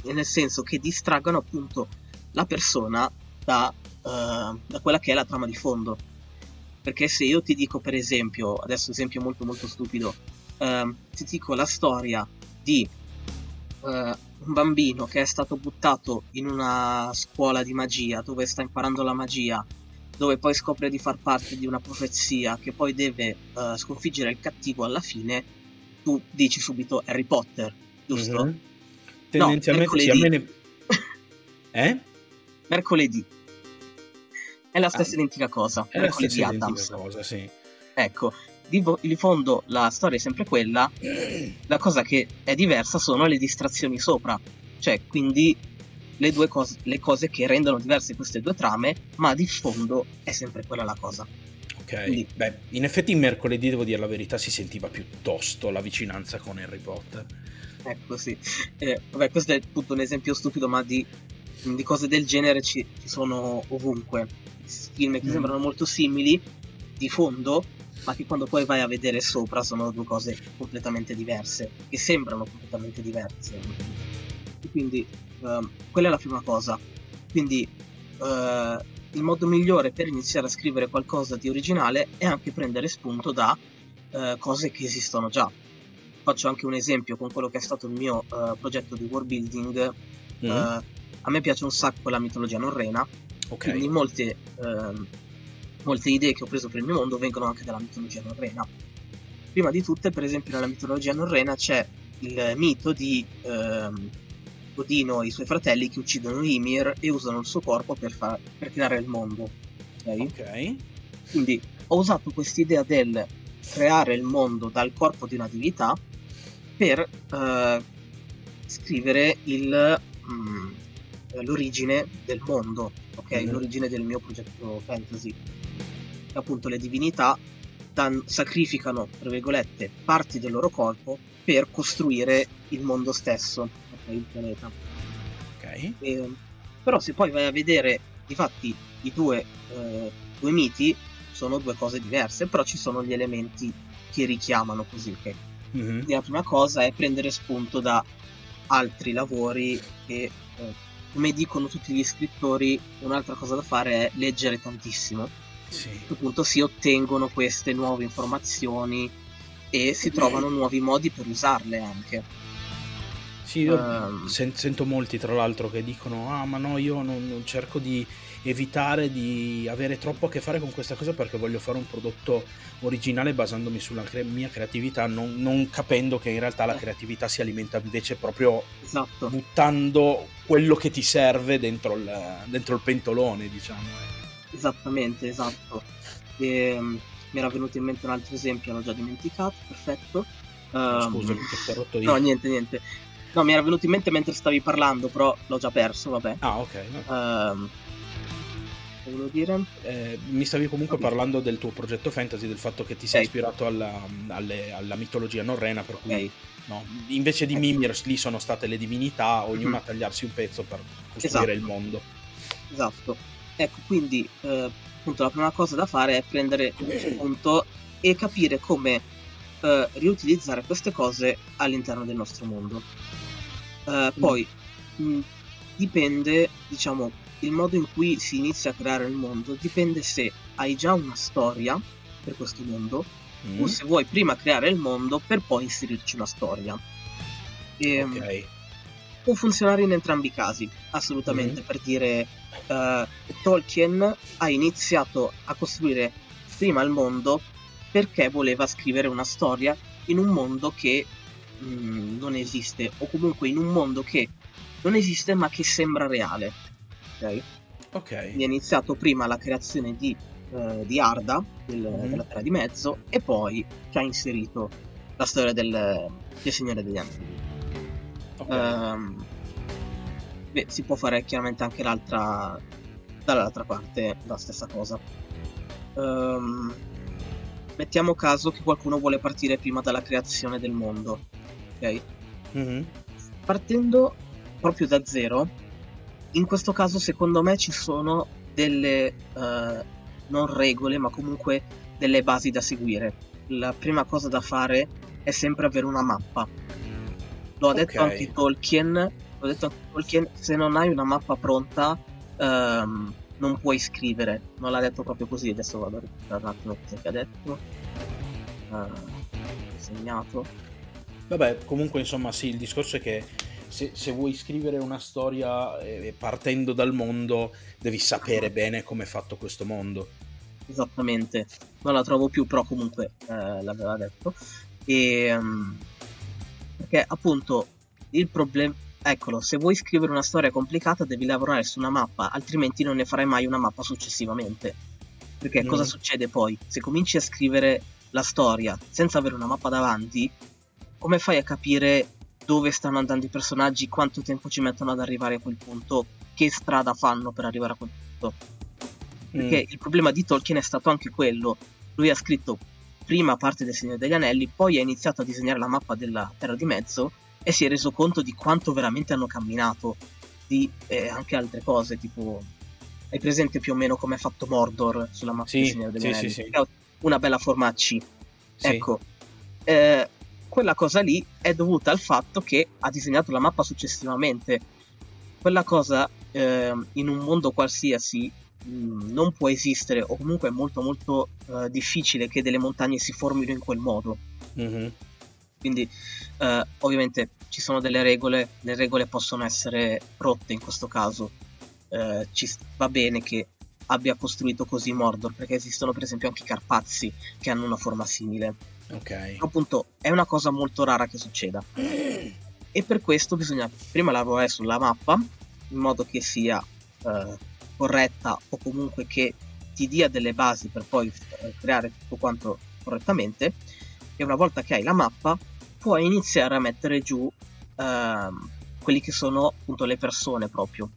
Nel senso che distraggano appunto la persona da, uh, da quella che è la trama di fondo. Perché se io ti dico, per esempio, adesso esempio molto molto stupido, ehm, ti dico la storia di eh, un bambino che è stato buttato in una scuola di magia dove sta imparando la magia, dove poi scopre di far parte di una profezia che poi deve eh, sconfiggere il cattivo alla fine, tu dici subito Harry Potter, giusto? Mm-hmm. Tendenzialmente no, sì, a me ne... Eh? Mercoledì. È la stessa ah, identica cosa. È la stessa cosa, sì. Ecco, di, vo- di, fondo la storia è sempre quella, *clears throat* la cosa che è diversa sono le distrazioni sopra. Cioè, quindi le due cose, le cose che rendono diverse queste due trame, ma di fondo è sempre quella la cosa. Ok, quindi, beh, in effetti mercoledì, devo dire la verità, si sentiva piuttosto la vicinanza con Harry Potter. Ecco, sì. Eh, vabbè, questo è appunto un esempio stupido, ma di, di cose del genere ci, ci sono ovunque film che mm. sembrano molto simili di fondo, ma che quando poi vai a vedere sopra sono due cose completamente diverse, che sembrano completamente diverse. E quindi uh, quella è la prima cosa. Quindi uh, il modo migliore per iniziare a scrivere qualcosa di originale è anche prendere spunto da uh, cose che esistono già. Faccio anche un esempio con quello che è stato il mio eh, progetto di world building. Mm. a me piace un sacco la mitologia norrena Okay. Quindi molte, ehm, molte idee che ho preso per il mio mondo vengono anche dalla mitologia norrena. Prima di tutte, per esempio, nella mitologia norrena c'è il mito di ehm, Odino e i suoi fratelli che uccidono Ymir e usano il suo corpo per, far, per creare il mondo. Okay? ok. Quindi ho usato quest'idea del creare il mondo dal corpo di una divinità per eh, scrivere il, mm, l'origine del mondo ok? Mm-hmm. L'origine del mio progetto fantasy. Appunto le divinità dan- sacrificano, tra virgolette, parti del loro corpo per costruire il mondo stesso, ok? Il pianeta. Ok. E, però se poi vai a vedere, difatti, i due, eh, due miti sono due cose diverse, però ci sono gli elementi che richiamano così, ok? Mm-hmm. La prima cosa è prendere spunto da altri lavori che eh, come dicono tutti gli scrittori, un'altra cosa da fare è leggere tantissimo. Sì. Appunto si ottengono queste nuove informazioni e si trovano nuovi modi per usarle anche. Sì, io um, sento molti tra l'altro che dicono ah ma no io non, non cerco di evitare di avere troppo a che fare con questa cosa perché voglio fare un prodotto originale basandomi sulla cre- mia creatività, non, non, capendo che in realtà la creatività si alimenta invece proprio esatto. buttando quello che ti serve dentro il, dentro il pentolone, diciamo. Eh. Esattamente, esatto. E, ehm, mi era venuto in mente un altro esempio, l'ho già dimenticato, perfetto. Um, Scusa, ti ho rotto io. No, niente, niente. No, mi era venuto in mente mentre stavi parlando, però l'ho già perso, vabbè. Ah, ok. No. Um, volevo dire? Eh, mi stavi comunque okay. parlando del tuo progetto fantasy, del fatto che ti sei okay. ispirato alla, alle, alla, mitologia norrena, per cui okay. no, invece di ecco. Mimir lì sono state le divinità, ognuna mm-hmm. a tagliarsi un pezzo per costruire esatto. il mondo. Esatto. Ecco, quindi eh, appunto la prima cosa da fare è prendere un spunto e capire come eh, riutilizzare queste cose all'interno del nostro mondo. Eh, mm. Poi mh, dipende, diciamo, il modo in cui si inizia a creare il mondo dipende se hai già una storia per questo mondo mm. o se vuoi prima creare il mondo per poi inserirci una storia. E, ehm, ok. Può funzionare in entrambi i casi, assolutamente, mm. per dire uh, Tolkien ha iniziato a costruire prima il mondo perché voleva scrivere una storia in un mondo che mh, mm, non esiste o comunque in un mondo che non esiste ma che sembra reale ok? Ok. È iniziato prima la creazione di, uh, di Arda, del, mm-hmm. della Terra di Mezzo, e poi ci ha inserito la storia del, del Signore degli Anelli. Okay. Um, beh, si può fare chiaramente anche l'altra, dall'altra parte la stessa cosa. Um, mettiamo caso che qualcuno vuole partire prima dalla creazione del mondo, ok? Mm-hmm. Partendo proprio da zero, in questo caso secondo me ci sono delle uh, non regole ma comunque delle basi da seguire. La prima cosa da fare è sempre avere una mappa. Lo ha okay. detto anche Tolkien l'ho detto anche Tolkien se non hai una mappa pronta um, non puoi scrivere. Non l'ha detto proprio così adesso vado a recuperare un attimo cosa che ha detto. Uh, segnato vabbè comunque insomma sì il discorso è che se, se, vuoi scrivere una storia eh, partendo dal mondo, devi sapere bene come è fatto questo mondo. Esattamente, non la trovo più, però comunque eh, l'aveva detto. E, um, perché appunto il problema, eccolo, se vuoi scrivere una storia complicata devi lavorare su una mappa, altrimenti non ne farai mai una mappa successivamente. Perché mm. cosa succede poi? Se cominci a scrivere la storia senza avere una mappa davanti, come fai a capire dove stanno andando i personaggi, quanto tempo ci mettono ad arrivare a quel punto, che strada fanno per arrivare a quel punto. Perché mm. il problema di Tolkien è stato anche quello. Lui ha scritto prima parte del Signore degli Anelli, poi ha iniziato a disegnare la mappa della Terra di Mezzo e si è reso conto di quanto veramente hanno camminato, di eh, anche altre cose, tipo hai presente più o meno come è fatto Mordor sulla mappa sì, del Signore degli sì, Anelli? Sì, una bella forma C. Ecco, eh, quella cosa lì è dovuta al fatto che ha disegnato la mappa successivamente. Quella cosa eh, in un mondo qualsiasi mh, mm, non può esistere o comunque è molto molto uh, difficile che delle montagne si formino in quel modo. Mm-hmm. Quindi uh, ovviamente ci sono delle regole, le regole possono essere rotte in questo caso. Uh, ci va bene che abbia costruito così Mordor perché esistono per esempio anche i Carpazzi che hanno una forma simile Ok. Appunto, è una cosa molto rara che succeda. *clears throat* E per questo bisogna prima lavorare sulla mappa, in modo che sia eh, corretta o comunque che ti dia delle basi per poi eh, creare tutto quanto correttamente. E una volta che hai la mappa, puoi iniziare a mettere giù eh, quelli che sono appunto le persone proprio,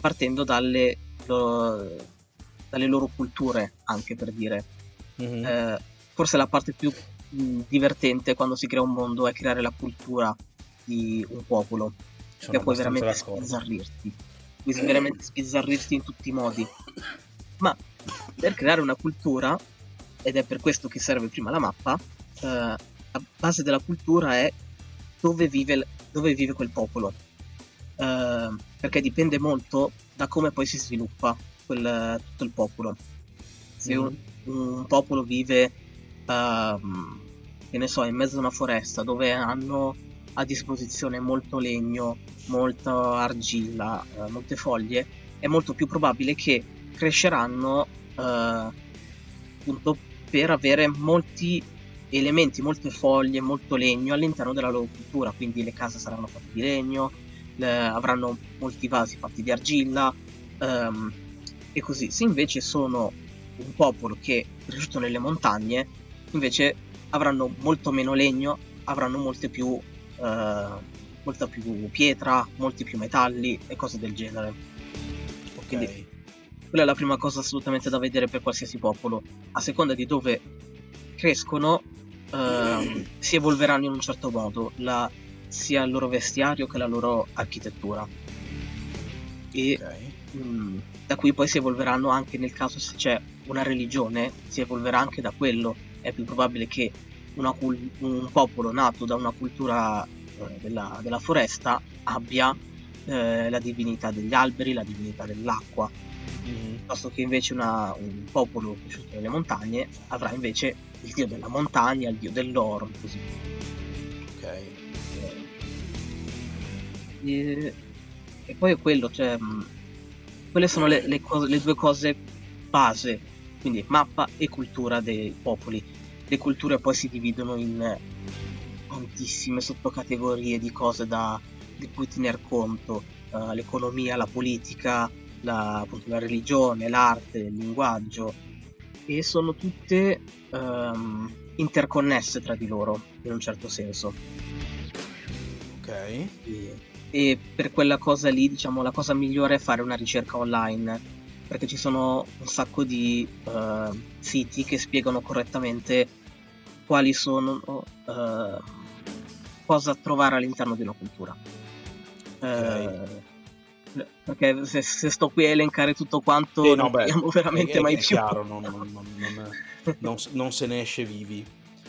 partendo dalle, lo, dalle loro culture, anche per dire. Mm-hmm. Eh, forse la parte più divertente quando si crea un mondo è creare la cultura di un popolo. Sono che puoi veramente d'accordo. spizzarrirti. Puoi veramente spizzarrirti in tutti i modi. Ma per creare una cultura, ed è per questo che serve prima la mappa, eh, la base della cultura è dove vive, dove vive quel popolo. Eh, perché dipende molto da come poi si sviluppa quel, tutto il popolo. Se mm. un, un popolo vive uh, che ne so, in mezzo a una foresta dove hanno a disposizione molto legno, molta argilla, uh, molte foglie, è molto più probabile che cresceranno uh, appunto per avere molti elementi, molte foglie, molto legno all'interno della loro cultura, quindi le case saranno fatte di legno, le, avranno molti vasi fatti di argilla um, e così. Se invece sono un popolo che è cresciuto nelle montagne, invece avranno molto meno legno, avranno molte più uh, molta più pietra, molti più metalli e cose del genere. Quindi quella è la prima cosa assolutamente da vedere per qualsiasi popolo. A seconda di dove crescono, ehm, *clears throat* si evolveranno in un certo modo, la- sia il loro vestiario che la loro architettura. E Ok. mm, da qui poi si evolveranno anche nel caso se c'è una religione, si evolverà anche da quello. È più probabile che una cul- un popolo nato da una cultura eh, della, della foresta abbia eh, la divinità degli alberi, la divinità dell'acqua, Mhm. piuttosto che invece una- un popolo cresciuto nelle montagne avrà invece il dio della montagna, il dio dell'oro, e così. Ok. E, e poi è quello, cioè, mh, quelle sono le, le cose- le due cose base, quindi mappa e cultura dei popoli. Le culture poi si dividono in tantissime sottocategorie di cose da, di cui tener conto, eh, l'economia, la politica, la, appunto, la religione, l'arte, il linguaggio, e sono tutte ehm, interconnesse tra di loro, in un certo senso. Ok. E, e per quella cosa lì, diciamo, la cosa migliore è fare una ricerca online, perché ci sono un sacco di eh, siti che spiegano correttamente quali sono, eh, cosa trovare all'interno di una cultura. Eh, perché se, se sto qui a elencare tutto quanto Sì, no, non beh, veramente è, mai è più. chiaro, non, non- non- non- se ne esce vivi.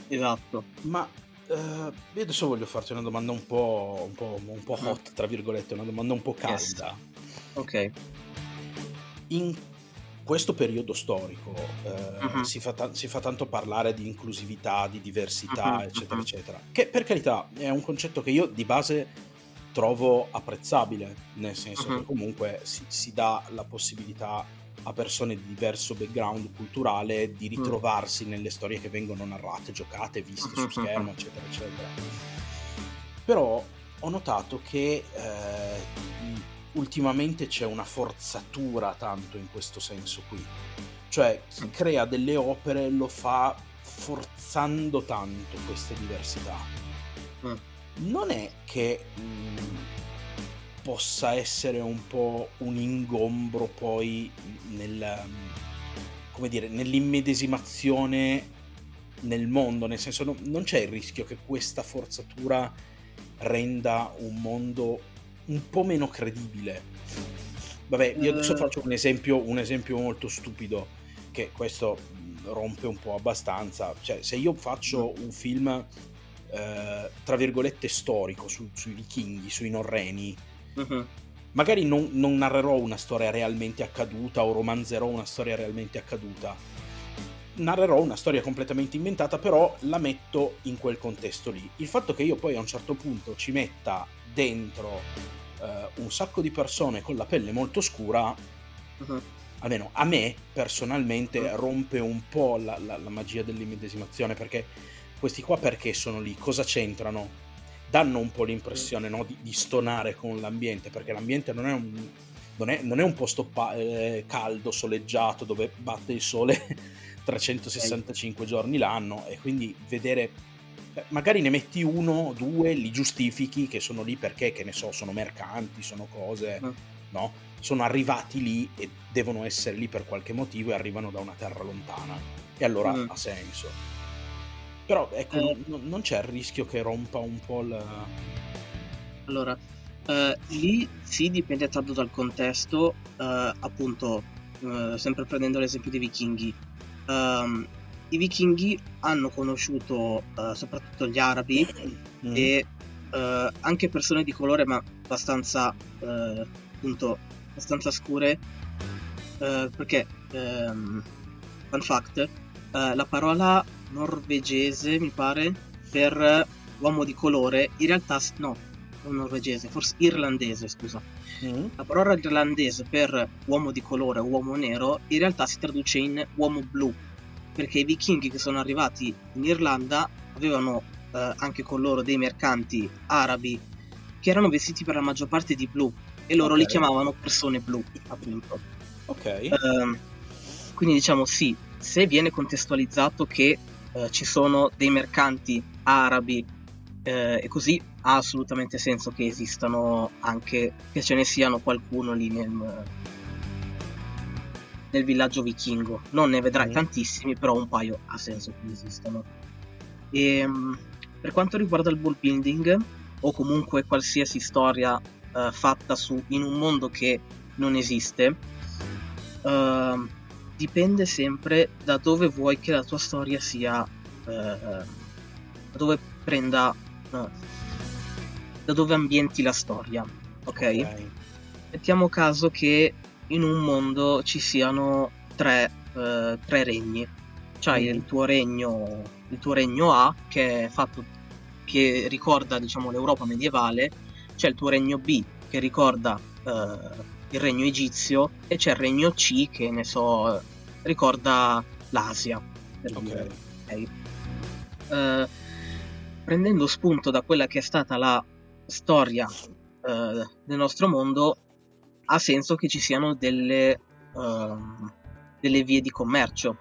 Esatto. Ma eh, io adesso voglio farti una domanda un po', un po', un po' hot, tra virgolette, una domanda un po' Yes. calda. Ok. In questo periodo storico eh, Mhm. si, fa ta- si fa tanto parlare di inclusività, di diversità, Mhm, eccetera, mhm. eccetera. Che per carità è un concetto che io di base trovo apprezzabile, nel senso Mhm. che comunque si, si dà la possibilità a persone di diverso background culturale di ritrovarsi nelle storie che vengono narrate, giocate, viste su schermo, eccetera, eccetera. Però ho notato che eh, ultimamente c'è una forzatura tanto in questo senso qui. Cioè, chi crea delle opere lo fa forzando tanto queste diversità. Mm. Non è che mm, possa essere un po' un ingombro poi nel, mm, come dire, nell'immedesimazione nel mondo, nel senso no- non c'è il rischio che questa forzatura renda un mondo un po' meno credibile. Vabbè, io adesso Eh. faccio un esempio, un esempio molto stupido, che questo rompe un po' abbastanza. Cioè, se io faccio un film, eh, tra virgolette, storico su- sui vichinghi, sui norreni, Mhm. magari non, non narrerò una storia realmente accaduta o romanzerò una storia realmente accaduta. Narrerò una storia completamente inventata, però la metto in quel contesto lì. Il fatto che io poi a un certo punto ci metta dentro eh, un sacco di persone con la pelle molto scura, Mhm. almeno a me personalmente Mm. rompe un po' la, la- la magia dell'immedesimazione perché questi qua perché sono lì? Cosa c'entrano? Danno un po' l'impressione no, di, di stonare con l'ambiente perché l'ambiente non è un, non è, non è un posto pa- eh, caldo, soleggiato dove batte il sole *laughs* 365 giorni l'anno e quindi vedere magari ne metti uno, due, li giustifichi che sono lì perché, che ne so, sono mercanti, sono cose, Mm. no? Sono arrivati lì e devono essere lì per qualche motivo e arrivano da una terra lontana. E allora Mm. ha senso. Però ecco, Eh. non, non c'è il rischio che rompa un po' il... Allora, eh, lì sì, dipende tanto dal contesto, eh, appunto, eh, sempre prendendo l'esempio dei vichinghi. Ehm, I vichinghi hanno conosciuto eh, soprattutto gli arabi Mm. e eh, anche persone di colore, ma abbastanza, eh, appunto, abbastanza scure, perché, ehm, fun fact, la parola norvegese, mi pare, per uomo di colore, in realtà, no, non norvegese, forse irlandese, scusa. Mm. La parola irlandese per uomo di colore, uomo nero, in realtà si traduce in uomo blu, perché i vichinghi che sono arrivati in Irlanda avevano eh, anche con loro dei mercanti arabi che erano vestiti per la maggior parte di blu e loro li Ok. chiamavano persone blu, appunto. Ok. Ehm, quindi diciamo sì, se viene contestualizzato che eh, ci sono dei mercanti arabi eh, e così ha assolutamente senso che esistano anche, che ce ne siano qualcuno lì nel, nel villaggio vichingo. Non ne vedrai mm. tantissimi, però un paio ha senso che esistano. E, ehm, per quanto riguarda il bull building, o comunque qualsiasi storia uh, fatta su, in un mondo che non esiste, uh, dipende sempre da dove vuoi che la tua storia sia, da dove prenda, da dove ambienti la storia, ok? okay. Mettiamo caso che in un mondo ci siano tre, tre regni. C'hai mm. il tuo regno, il tuo regno A che è fatto che ricorda diciamo, l'Europa medievale, c'è il tuo regno B che ricorda eh, il regno egizio e c'è il regno C che ne so ricorda l'Asia. Per okay. dire. Okay. Eh, prendendo spunto da quella che è stata la storia eh, del nostro mondo, ha senso che ci siano delle, uh, delle vie di commercio.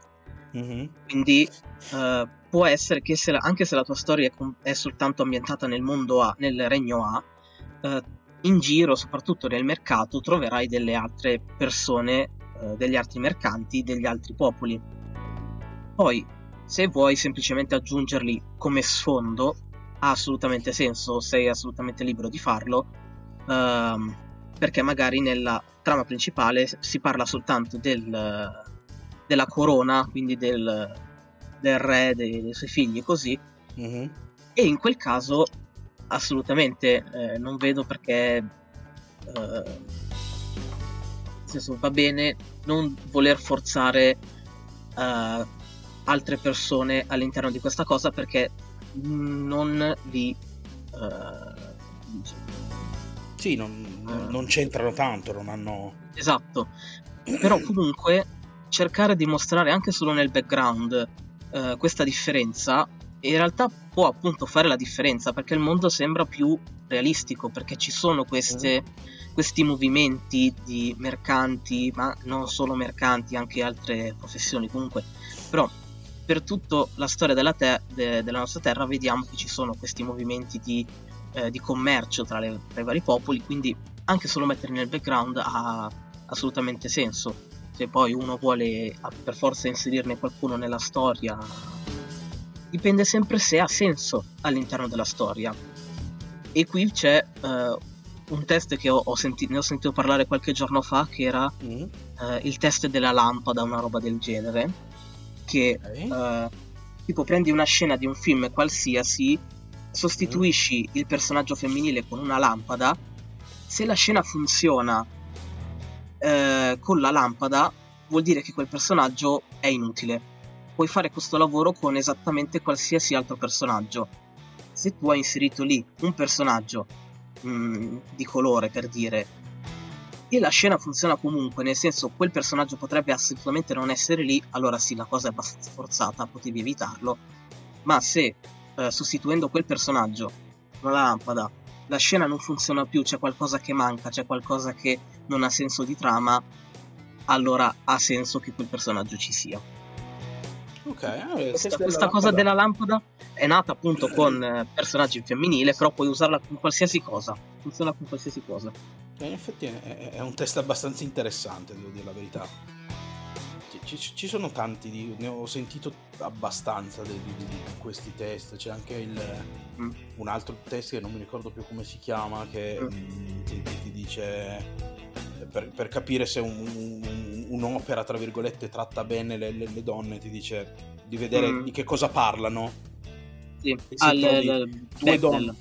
Mm-hmm. Quindi uh, può essere che se la, anche se la tua storia è, soltanto ambientata nel mondo A, nel regno A, uh, in giro, soprattutto nel mercato, troverai delle altre persone, degli altri mercanti, degli altri popoli. Poi, se vuoi semplicemente aggiungerli come sfondo, ha assolutamente senso, sei assolutamente libero di farlo. Uh, perché magari nella trama principale si parla soltanto del, della corona, quindi del, del re, dei, dei, suoi figli, così. Mm-hmm. E in quel caso assolutamente eh, non vedo perché... Eh, nel senso, va bene non voler forzare uh, altre persone all'interno di questa cosa perché non vi uh, sì, non, uh, non c'entrano tanto, non hanno... Esatto, però comunque cercare di mostrare anche solo nel background uh, questa differenza in realtà può appunto fare la differenza perché il mondo sembra più realistico perché ci sono queste, mm. questi movimenti di mercanti ma non solo mercanti anche altre professioni comunque. Però per tutta la storia della, te- de- della nostra terra vediamo che ci sono questi movimenti di eh, di commercio tra, le, tra, i vari popoli, quindi anche solo metterli nel background ha assolutamente senso. Se poi uno vuole per forza inserirne qualcuno nella storia, dipende sempre se ha senso all'interno della storia. E qui c'è uh, un test che ho, ho senti- ne ho sentito parlare qualche giorno fa, che era mm. uh, il test della lampada, una roba del genere, che okay. uh, tipo prendi una scena di un film qualsiasi sostituisci il personaggio femminile con una lampada, se la scena funziona eh, con la lampada, vuol dire che quel personaggio è inutile. Puoi fare questo lavoro con esattamente qualsiasi altro personaggio. Se tu hai inserito lì un personaggio mh, mm, di colore, per dire, e la scena funziona comunque, nel senso quel personaggio potrebbe assolutamente non essere lì, allora sì, la cosa è abbastanza forzata, potevi evitarlo. Ma se eh, sostituendo quel personaggio con la lampada, la scena non funziona più, c'è qualcosa che manca, c'è qualcosa che non ha senso di trama, allora ha senso che quel personaggio ci sia. Ok, ah, questa, questa cosa della lampada è nata appunto con eh, personaggi femminile, però puoi usarla con qualsiasi cosa, funziona con qualsiasi cosa. in effetti è, è un test abbastanza interessante, devo dire la verità ci, ci, sono tanti, di, ne ho sentito abbastanza di, di, di questi test, c'è anche il, mm. un altro test che non mi ricordo più come si chiama, che mm. mm ti, ti, dice per, per, capire se un, un, un'opera, tra virgolette, tratta bene le, le, le, donne, ti dice di vedere mm. di che cosa parlano. Sì, al, al, due donne.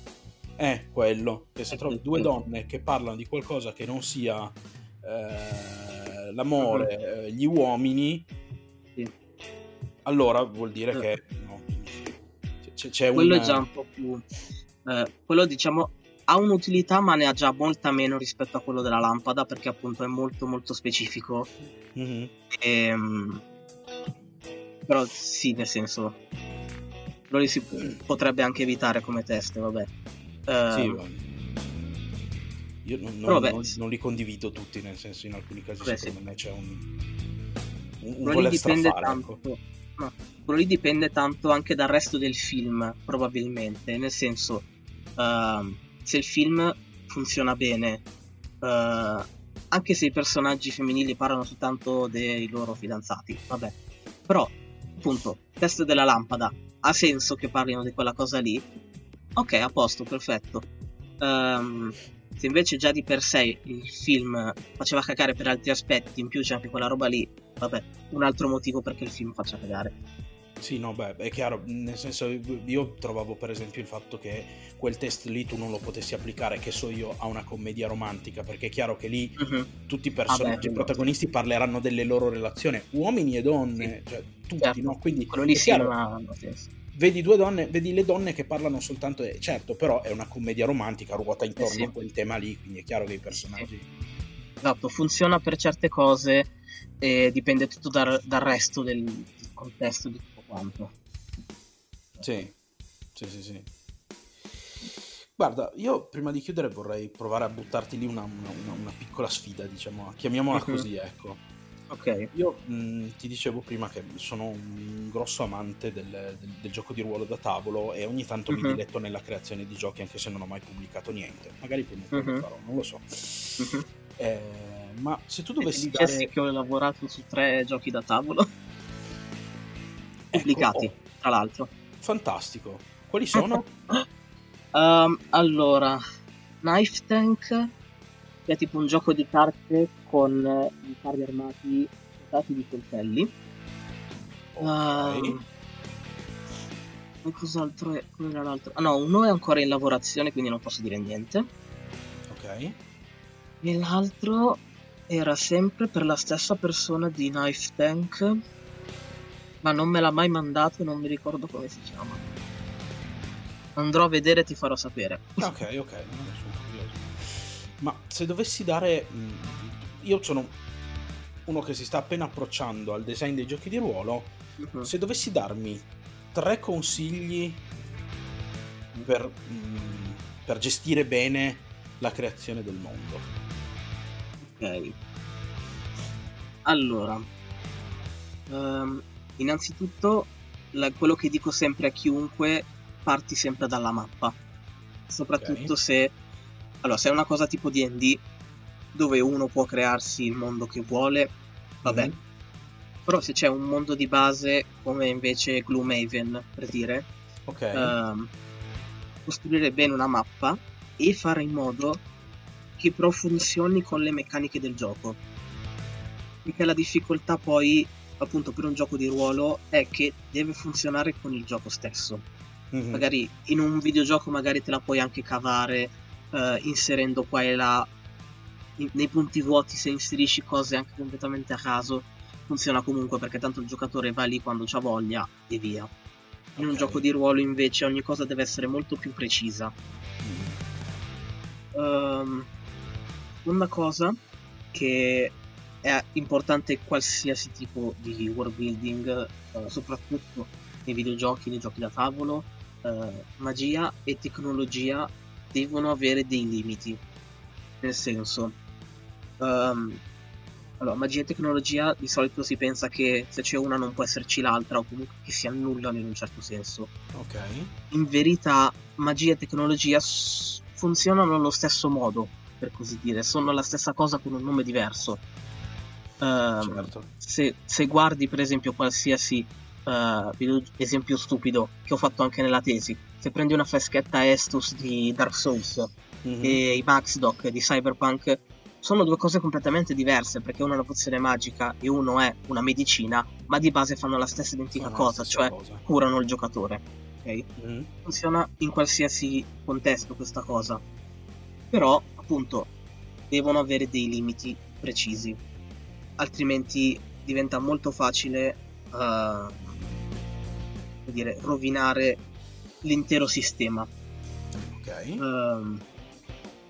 Eh, quello. E se trovi due donne che parlano di qualcosa che non sia... Eh, l'amore, uh-huh. gli uomini, sì. allora vuol dire uh che no, c'è, c'è quello una... è già un po' più... Eh, quello diciamo ha un'utilità ma ne ha già molta meno rispetto a quello della lampada perché appunto è molto molto specifico. Mm-hmm. E, ehm, però sì, nel senso lo si potrebbe anche evitare come test, vabbè. Uh, sì, ehm, io non, non, non, non, li condivido tutti, nel senso in alcuni casi Beh, secondo sì. me c'è un, un, un voler dipende tanto. Ecco. No, quello lì dipende tanto anche dal resto del film, probabilmente. Nel senso, uh, se il film funziona bene, uh, anche se i personaggi femminili parlano soltanto dei loro fidanzati, vabbè. Però, appunto, test della lampada, ha senso che parlino di quella cosa lì? Ok, a posto, perfetto. Um, se invece già di per sé il film faceva cagare per altri aspetti, in più c'è anche quella roba lì, vabbè, un altro motivo perché il film faccia cagare. Sì, no, beh, è chiaro, nel senso io trovavo per esempio il fatto che quel test lì tu non lo potessi applicare, che so io, a una commedia romantica, perché è chiaro che lì uh-huh. tutti i personaggi, ah, i protagonisti parleranno delle loro relazioni, uomini e donne, sì. cioè tutti, certo. no? Quindi quello lì sì, ma vedi due donne, vedi le donne che parlano soltanto, eh, certo, però è una commedia romantica, ruota intorno eh sì. a quel tema lì, quindi è chiaro che i personaggi... Esatto, funziona per certe cose e dipende tutto dal, dal resto del, del contesto di tutto quanto. Sì, sì, sì, sì. Guarda, io prima di chiudere vorrei provare a buttarti lì una, una, una piccola sfida, diciamo, chiamiamola uh-huh. così, ecco. Ok. Io mh, mm, ti dicevo prima che sono un grosso amante del, del, del gioco di ruolo da tavolo e ogni tanto uh-huh. mi mhm. diletto nella creazione di giochi anche se non ho mai pubblicato niente. Magari prima o poi lo farò, non lo so. Uh-huh. Eh, ma se tu dovessi e dare... che ho lavorato su tre giochi da tavolo pubblicati, ecco, oh. tra l'altro. Fantastico. Quali sono? um, allora, Knife Tank che è tipo un gioco di carte con eh, i carri armati dotati di coltelli. Ok. Uh, e cos'altro è? Come era l'altro? Ah no, uno è ancora in lavorazione, quindi non posso dire niente. Ok. E l'altro era sempre per la stessa persona di Knife Tank, ma non me l'ha mai mandato e non mi ricordo come si chiama. Andrò a vedere e ti farò sapere. Ok, ok, ma se dovessi dare... Mm, io sono uno che si sta appena approcciando al design dei giochi di ruolo. Uh-huh. Se dovessi darmi tre consigli per, mm, per gestire bene la creazione del mondo. Ok. Allora, um, innanzitutto la, quello che dico sempre a chiunque, parti sempre dalla mappa. Soprattutto okay. se allora, se è una cosa tipo DD, dove uno può crearsi il mondo che vuole, vabbè. Mm-hmm. Però se c'è un mondo di base, come invece Gloomhaven, per dire, okay. uh, costruire bene una mappa e fare in modo che però funzioni con le meccaniche del gioco. Perché la difficoltà poi, appunto, per un gioco di ruolo è che deve funzionare con il gioco stesso. Mm-hmm. Magari in un videogioco magari te la puoi anche cavare uh, inserendo qua e là in, nei punti vuoti se inserisci cose anche completamente a caso funziona comunque perché tanto il giocatore va lì quando c'ha voglia e via in okay. un gioco di ruolo invece ogni cosa deve essere molto più precisa mm. um, una cosa che è importante in qualsiasi tipo di world building uh, soprattutto nei videogiochi, nei giochi da tavolo uh, magia e tecnologia devono avere dei limiti. Nel senso, um, allora, magia e tecnologia di solito si pensa che se c'è una non può esserci l'altra o comunque che si annullano in un certo senso. Ok. In verità, magia e tecnologia s- funzionano allo stesso modo, per così dire, sono la stessa cosa con un nome diverso. Um, certo. se, se, guardi per esempio qualsiasi uh, esempio stupido che ho fatto anche nella tesi, se prendi una freschetta Estus di Dark Souls mm-hmm. e i Max Doc di Cyberpunk, sono due cose completamente diverse perché uno è una pozione magica e uno è una medicina, ma di base fanno la stessa identica cosa, stessa cioè cosa. curano il giocatore. Okay? Mm-hmm. Funziona in qualsiasi contesto questa cosa. Però, appunto, devono avere dei limiti precisi, altrimenti diventa molto facile uh, dire, rovinare l'intero sistema. Ok. Um,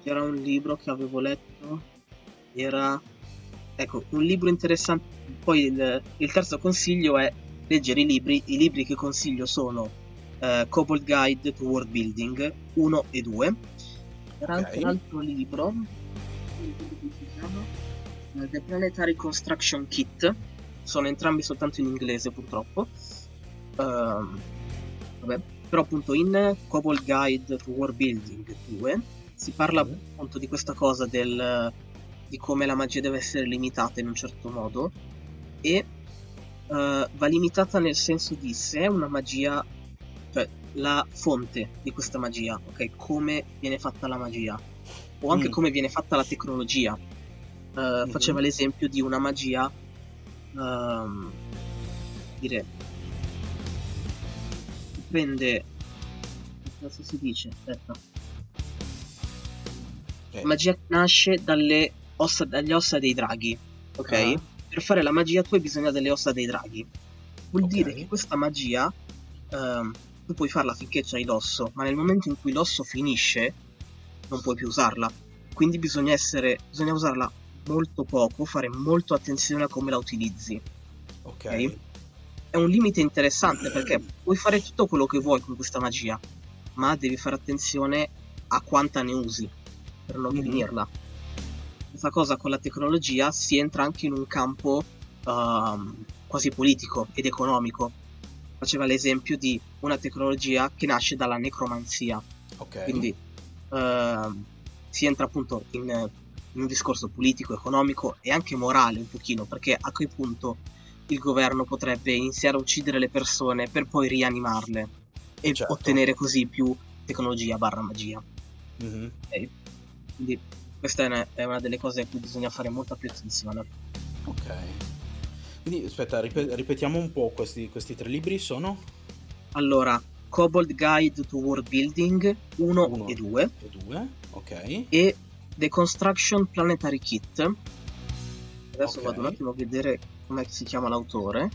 c'era un libro che avevo letto, era ecco, un libro interessante. Poi il, il, terzo consiglio è leggere i libri. I libri che consiglio sono uh, Cobalt Guide to World Building 1 e 2. Era okay. anche un altro libro uh, The Planetary Construction Kit. Sono entrambi soltanto in inglese purtroppo ehm, vabbè, però appunto in Cobalt Guide to War Building 2 si parla appunto di questa cosa del, di come la magia deve essere limitata in un certo modo e eh, va limitata nel senso di se è una magia, cioè la fonte di questa magia, ok? Come viene fatta la magia o anche Mm. come viene fatta la tecnologia. Eh, Mhm. Faceva l'esempio di una magia, ehm, dire, prende, cazzo si dice? Aspetta. Eh, magia nasce dalle ossa, dalle ossa dei draghi, ok? Ah. Per fare la magia tu hai bisogno delle ossa dei draghi. Vuol Ok. dire che questa magia ehm, tu puoi farla finché c'hai l'osso, ma nel momento in cui l'osso finisce non puoi più usarla. Quindi bisogna essere, bisogna usarla molto poco, fare molto attenzione a come la utilizzi. ok. ok. È un limite interessante perché puoi fare tutto quello che vuoi con questa magia, ma devi fare attenzione a quanta ne usi per non Mhm. finirla. Questa cosa con la tecnologia si entra anche in un campo ehm, quasi politico ed economico. Faceva l'esempio di una tecnologia che nasce dalla necromanzia, Ok. quindi ehm, si entra appunto in, in un discorso politico, economico e anche morale un pochino, perché a quel punto il governo potrebbe iniziare a uccidere le persone per poi rianimarle e Certo. ottenere così più tecnologia barra magia. Mhm. Quindi questa è una, è una delle cose a cui bisogna fare molta più attenzione. Ok. Quindi aspetta, rip- ripetiamo un po' questi, questi tre libri sono Allora, Cobalt Guide to World Building 1 Uno. e 2 e due, ok. e The Construction Planetary Kit. Adesso Ok. vado un attimo a vedere come si chiama l'autore,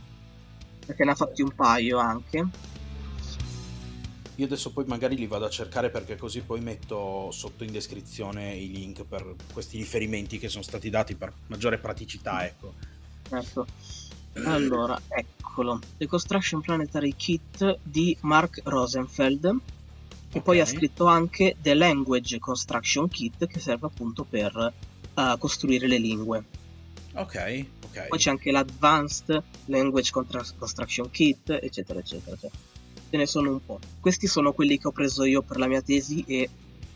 perché ne ha fatti un paio anche. Io adesso poi magari li vado a cercare perché così poi metto sotto in descrizione i link per questi riferimenti che sono stati dati per maggiore praticità, ecco. Certo. Allora, eccolo. The Construction Planetary Kit di Mark Rosenfeld. E poi ha scritto anche The Language Construction Kit che serve appunto per eh, costruire le lingue. Ok, ok. Poi c'è anche l'Advanced Language Construction Kit, eccetera, eccetera. Cioè, ce ne sono un po'. Questi sono quelli che ho preso io per la mia tesi e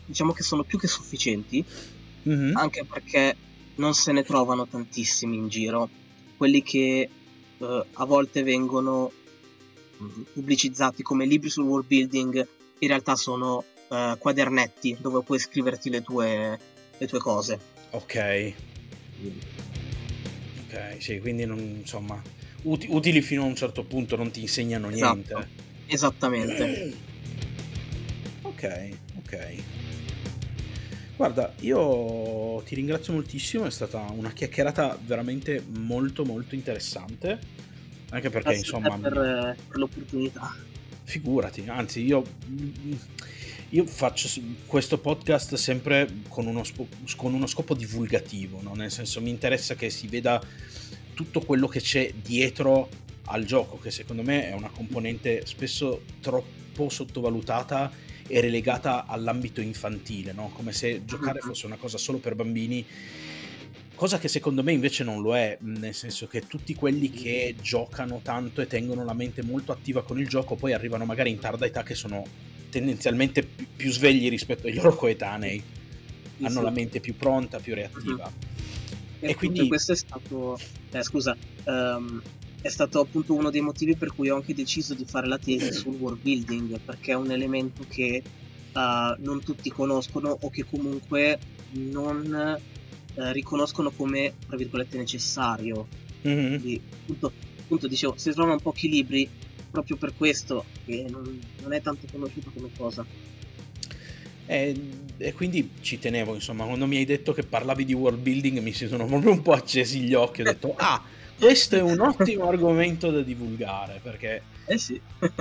diciamo che sono più che sufficienti, Mhm. anche perché non se ne trovano tantissimi in giro. Quelli che eh, a volte vengono mm, pubblicizzati come libri sul world building, in realtà sono eh, quadernetti dove puoi scriverti le tue, le tue cose. Ok, ok, sì, quindi non, insomma, uti- utili fino a un certo punto, non ti insegnano Esatto. niente. Esattamente. *clears throat* Ok, ok. Guarda, io ti ringrazio moltissimo, è stata una chiacchierata veramente molto molto interessante, anche perché Grazie insomma... per, per l'opportunità. Figurati, anzi io, io faccio questo podcast sempre con uno, con uno scopo divulgativo, no? nel senso mi interessa che si veda tutto quello che c'è dietro al gioco, che secondo me è una componente spesso troppo sottovalutata e relegata all'ambito infantile, no? come se giocare Mhm. fosse una cosa solo per bambini Cosa che secondo me invece non lo è, nel senso che tutti quelli che giocano tanto e tengono la mente molto attiva con il gioco poi arrivano magari in tarda età che sono tendenzialmente pi- più svegli rispetto ai loro coetanei, Sì, hanno sì. la mente più pronta, più reattiva. E, E quindi questo è stato, eh, scusa, ehm, è stato appunto uno dei motivi per cui ho anche deciso di fare la tesi sul world building, perché è un elemento che eh, non tutti conoscono o che comunque non eh, riconoscono come, tra virgolette, necessario. Mhm. Quindi, appunto, appunto, dicevo, si trovano pochi libri proprio per questo, che non, non è tanto conosciuto come cosa. E, e quindi ci tenevo, insomma, quando mi hai detto che parlavi di world building mi si sono proprio un po' accesi gli occhi, ho detto, *laughs* ah, questo è un ottimo argomento da divulgare, perché Eh sì, *laughs*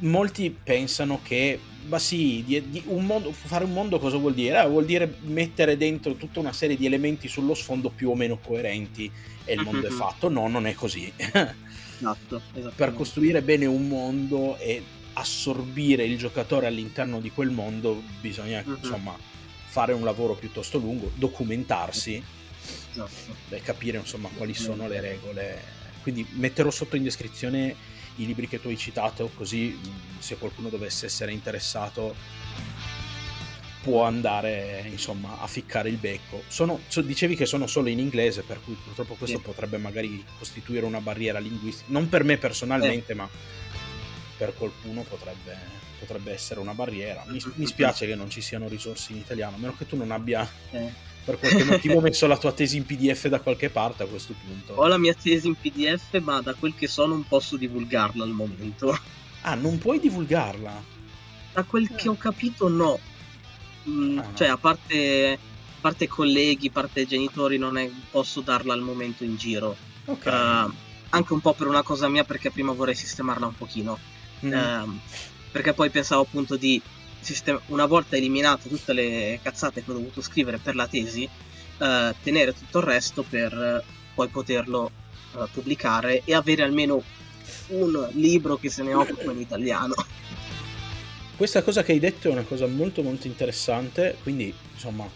molti pensano che, ma sì, di- di un mondo, fare un mondo cosa vuol dire? Eh, vuol dire mettere dentro tutta una serie di elementi sullo sfondo più o meno coerenti e il mondo è Mhm. fatto. No, non è così. *laughs* esatto. per esattamente. costruire bene un mondo e assorbire il giocatore all'interno di quel mondo bisogna Mhm. insomma fare un lavoro piuttosto lungo, documentarsi Esatto. e capire insomma quali sono le regole. Quindi metterò sotto in descrizione i libri che tu hai citato, così se qualcuno dovesse essere interessato può andare insomma a ficcare il becco. Sono, so, dicevi che sono solo in inglese, per cui purtroppo questo sì. potrebbe magari costituire una barriera linguistica, non per me personalmente, eh. ma per qualcuno potrebbe, potrebbe, essere una barriera. Mi, mi, spiace che non ci siano risorse in italiano, a meno che tu non abbia eh. per qualche *laughs* motivo messo la tua tesi in PDF da qualche parte a questo punto. Ho la mia tesi in PDF, ma da quel che so non posso divulgarla al momento. Ah, non puoi divulgarla? Da quel eh. che ho capito no Mm, ah, cioè, a parte, a parte colleghi, parte genitori, non è, posso darla al momento in giro. Okay. Uh, anche un po' per una cosa mia, perché prima vorrei sistemarla un pochino. Mm. Uh, perché poi pensavo appunto di sistem- una volta eliminate tutte le cazzate che ho dovuto scrivere per la tesi, uh, tenere tutto il resto per poi poterlo eh, pubblicare e avere almeno un libro che se ne occupa in italiano. *laughs* Questa cosa che hai detto è una cosa molto molto interessante, quindi insomma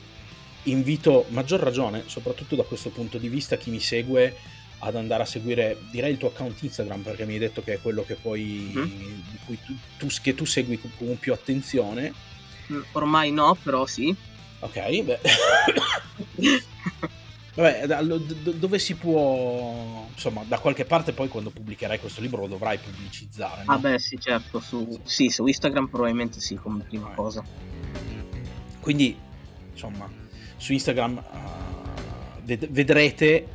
invito maggior ragione, soprattutto da questo punto di vista, chi mi segue ad andare a seguire, direi il tuo account Instagram perché mi hai detto che è quello che poi mm. di cui tu, tu, che tu segui con più attenzione. Mm, ormai no, però sì. Ok, beh. *laughs* Vabbè, dove si può, insomma, da qualche parte poi quando pubblicherai questo libro lo dovrai pubblicizzare. No? Ah beh, sì, certo, su, sì, su Instagram probabilmente sì, come prima cosa. Quindi, insomma, su Instagram uh, ved- vedrete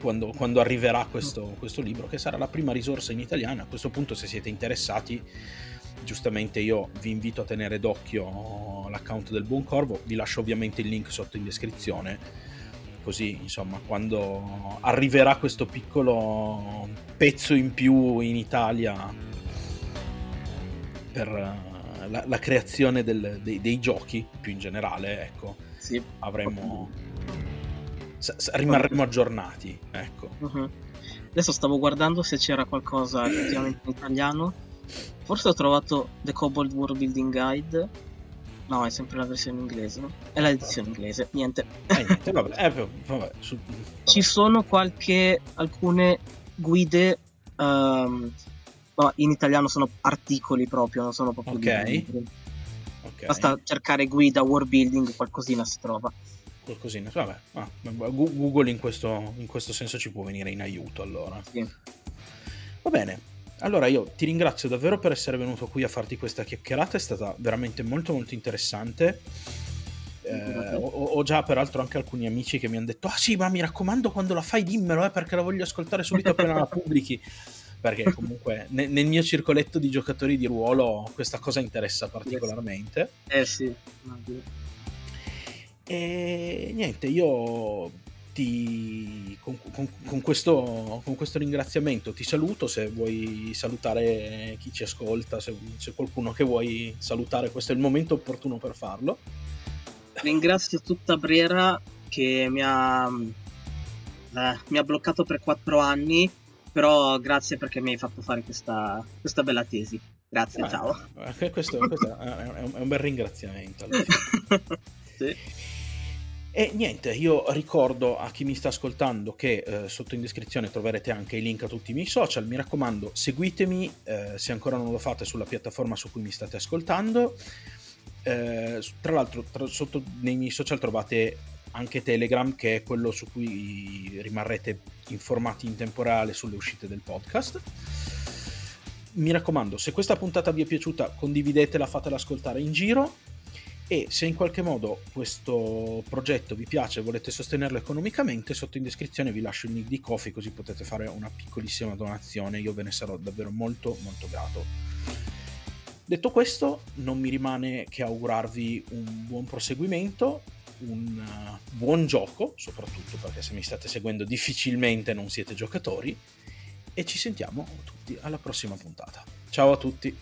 quando, quando arriverà questo, questo, libro, che sarà la prima risorsa in italiano. A questo punto, se siete interessati, giustamente io vi invito a tenere d'occhio l'account del Buon Corvo, vi lascio ovviamente il link sotto in descrizione così, insomma, quando arriverà questo piccolo pezzo in più in Italia per eh, la, la creazione del, dei, dei, giochi, più in generale, ecco, sì. avremo... S- rimarremo aggiornati, ecco. Uh-huh. Adesso stavo guardando se c'era qualcosa effettivamente in italiano. Forse ho trovato The Cobalt World Building Guide No, è sempre la versione inglese. È l'edizione inglese, niente. Eh, niente vabbè, eh, vabbè, su, vabbè. Ci sono qualche alcune guide um, in italiano sono articoli proprio, non sono proprio okay. ok. Basta cercare guida world building, qualcosina si trova. Qualcosina, vabbè. Ah, Google in questo, in questo senso ci può venire in aiuto allora. Sì. Va bene, allora io ti ringrazio davvero per essere venuto qui a farti questa chiacchierata, è stata veramente molto molto interessante. Eh, ho, ho, già peraltro anche alcuni amici che mi hanno detto ah sì ma mi raccomando quando la fai dimmelo eh, perché la voglio ascoltare subito appena la pubblichi. *laughs* Perché comunque ne, nel mio circoletto di giocatori di ruolo questa cosa interessa particolarmente. Eh sì e niente io ti, con, con, con, questo, con, questo, ringraziamento ti saluto, se vuoi salutare chi ci ascolta, se c'è qualcuno che vuoi salutare, questo è il momento opportuno per farlo. Ringrazio tutta Brera che mi ha, eh, mi ha bloccato per quattro anni, però grazie perché mi hai fatto fare questa, questa bella tesi. Grazie, eh, ciao. Eh, questo, questo è, un, è, un, bel ringraziamento. *laughs* sì. E niente, io ricordo a chi mi sta ascoltando che eh, sotto in descrizione troverete anche i link a tutti i miei social. Mi raccomando, seguitemi eh, se ancora non lo fate sulla piattaforma su cui mi state ascoltando. Eh, tra l'altro, tra, sotto nei miei social trovate anche Telegram, che è quello su cui rimarrete informati in tempo reale sulle uscite del podcast. Mi raccomando, se questa puntata vi è piaciuta, condividetela, fatela ascoltare in giro e se in qualche modo questo progetto vi piace e volete sostenerlo economicamente sotto in descrizione vi lascio il link di Kofi così potete fare una piccolissima donazione. Io ve ne sarò davvero molto molto grato. Detto questo non mi rimane che augurarvi un buon proseguimento un uh, buon gioco soprattutto perché se mi state seguendo difficilmente non siete giocatori. E ci sentiamo tutti alla prossima puntata. Ciao a tutti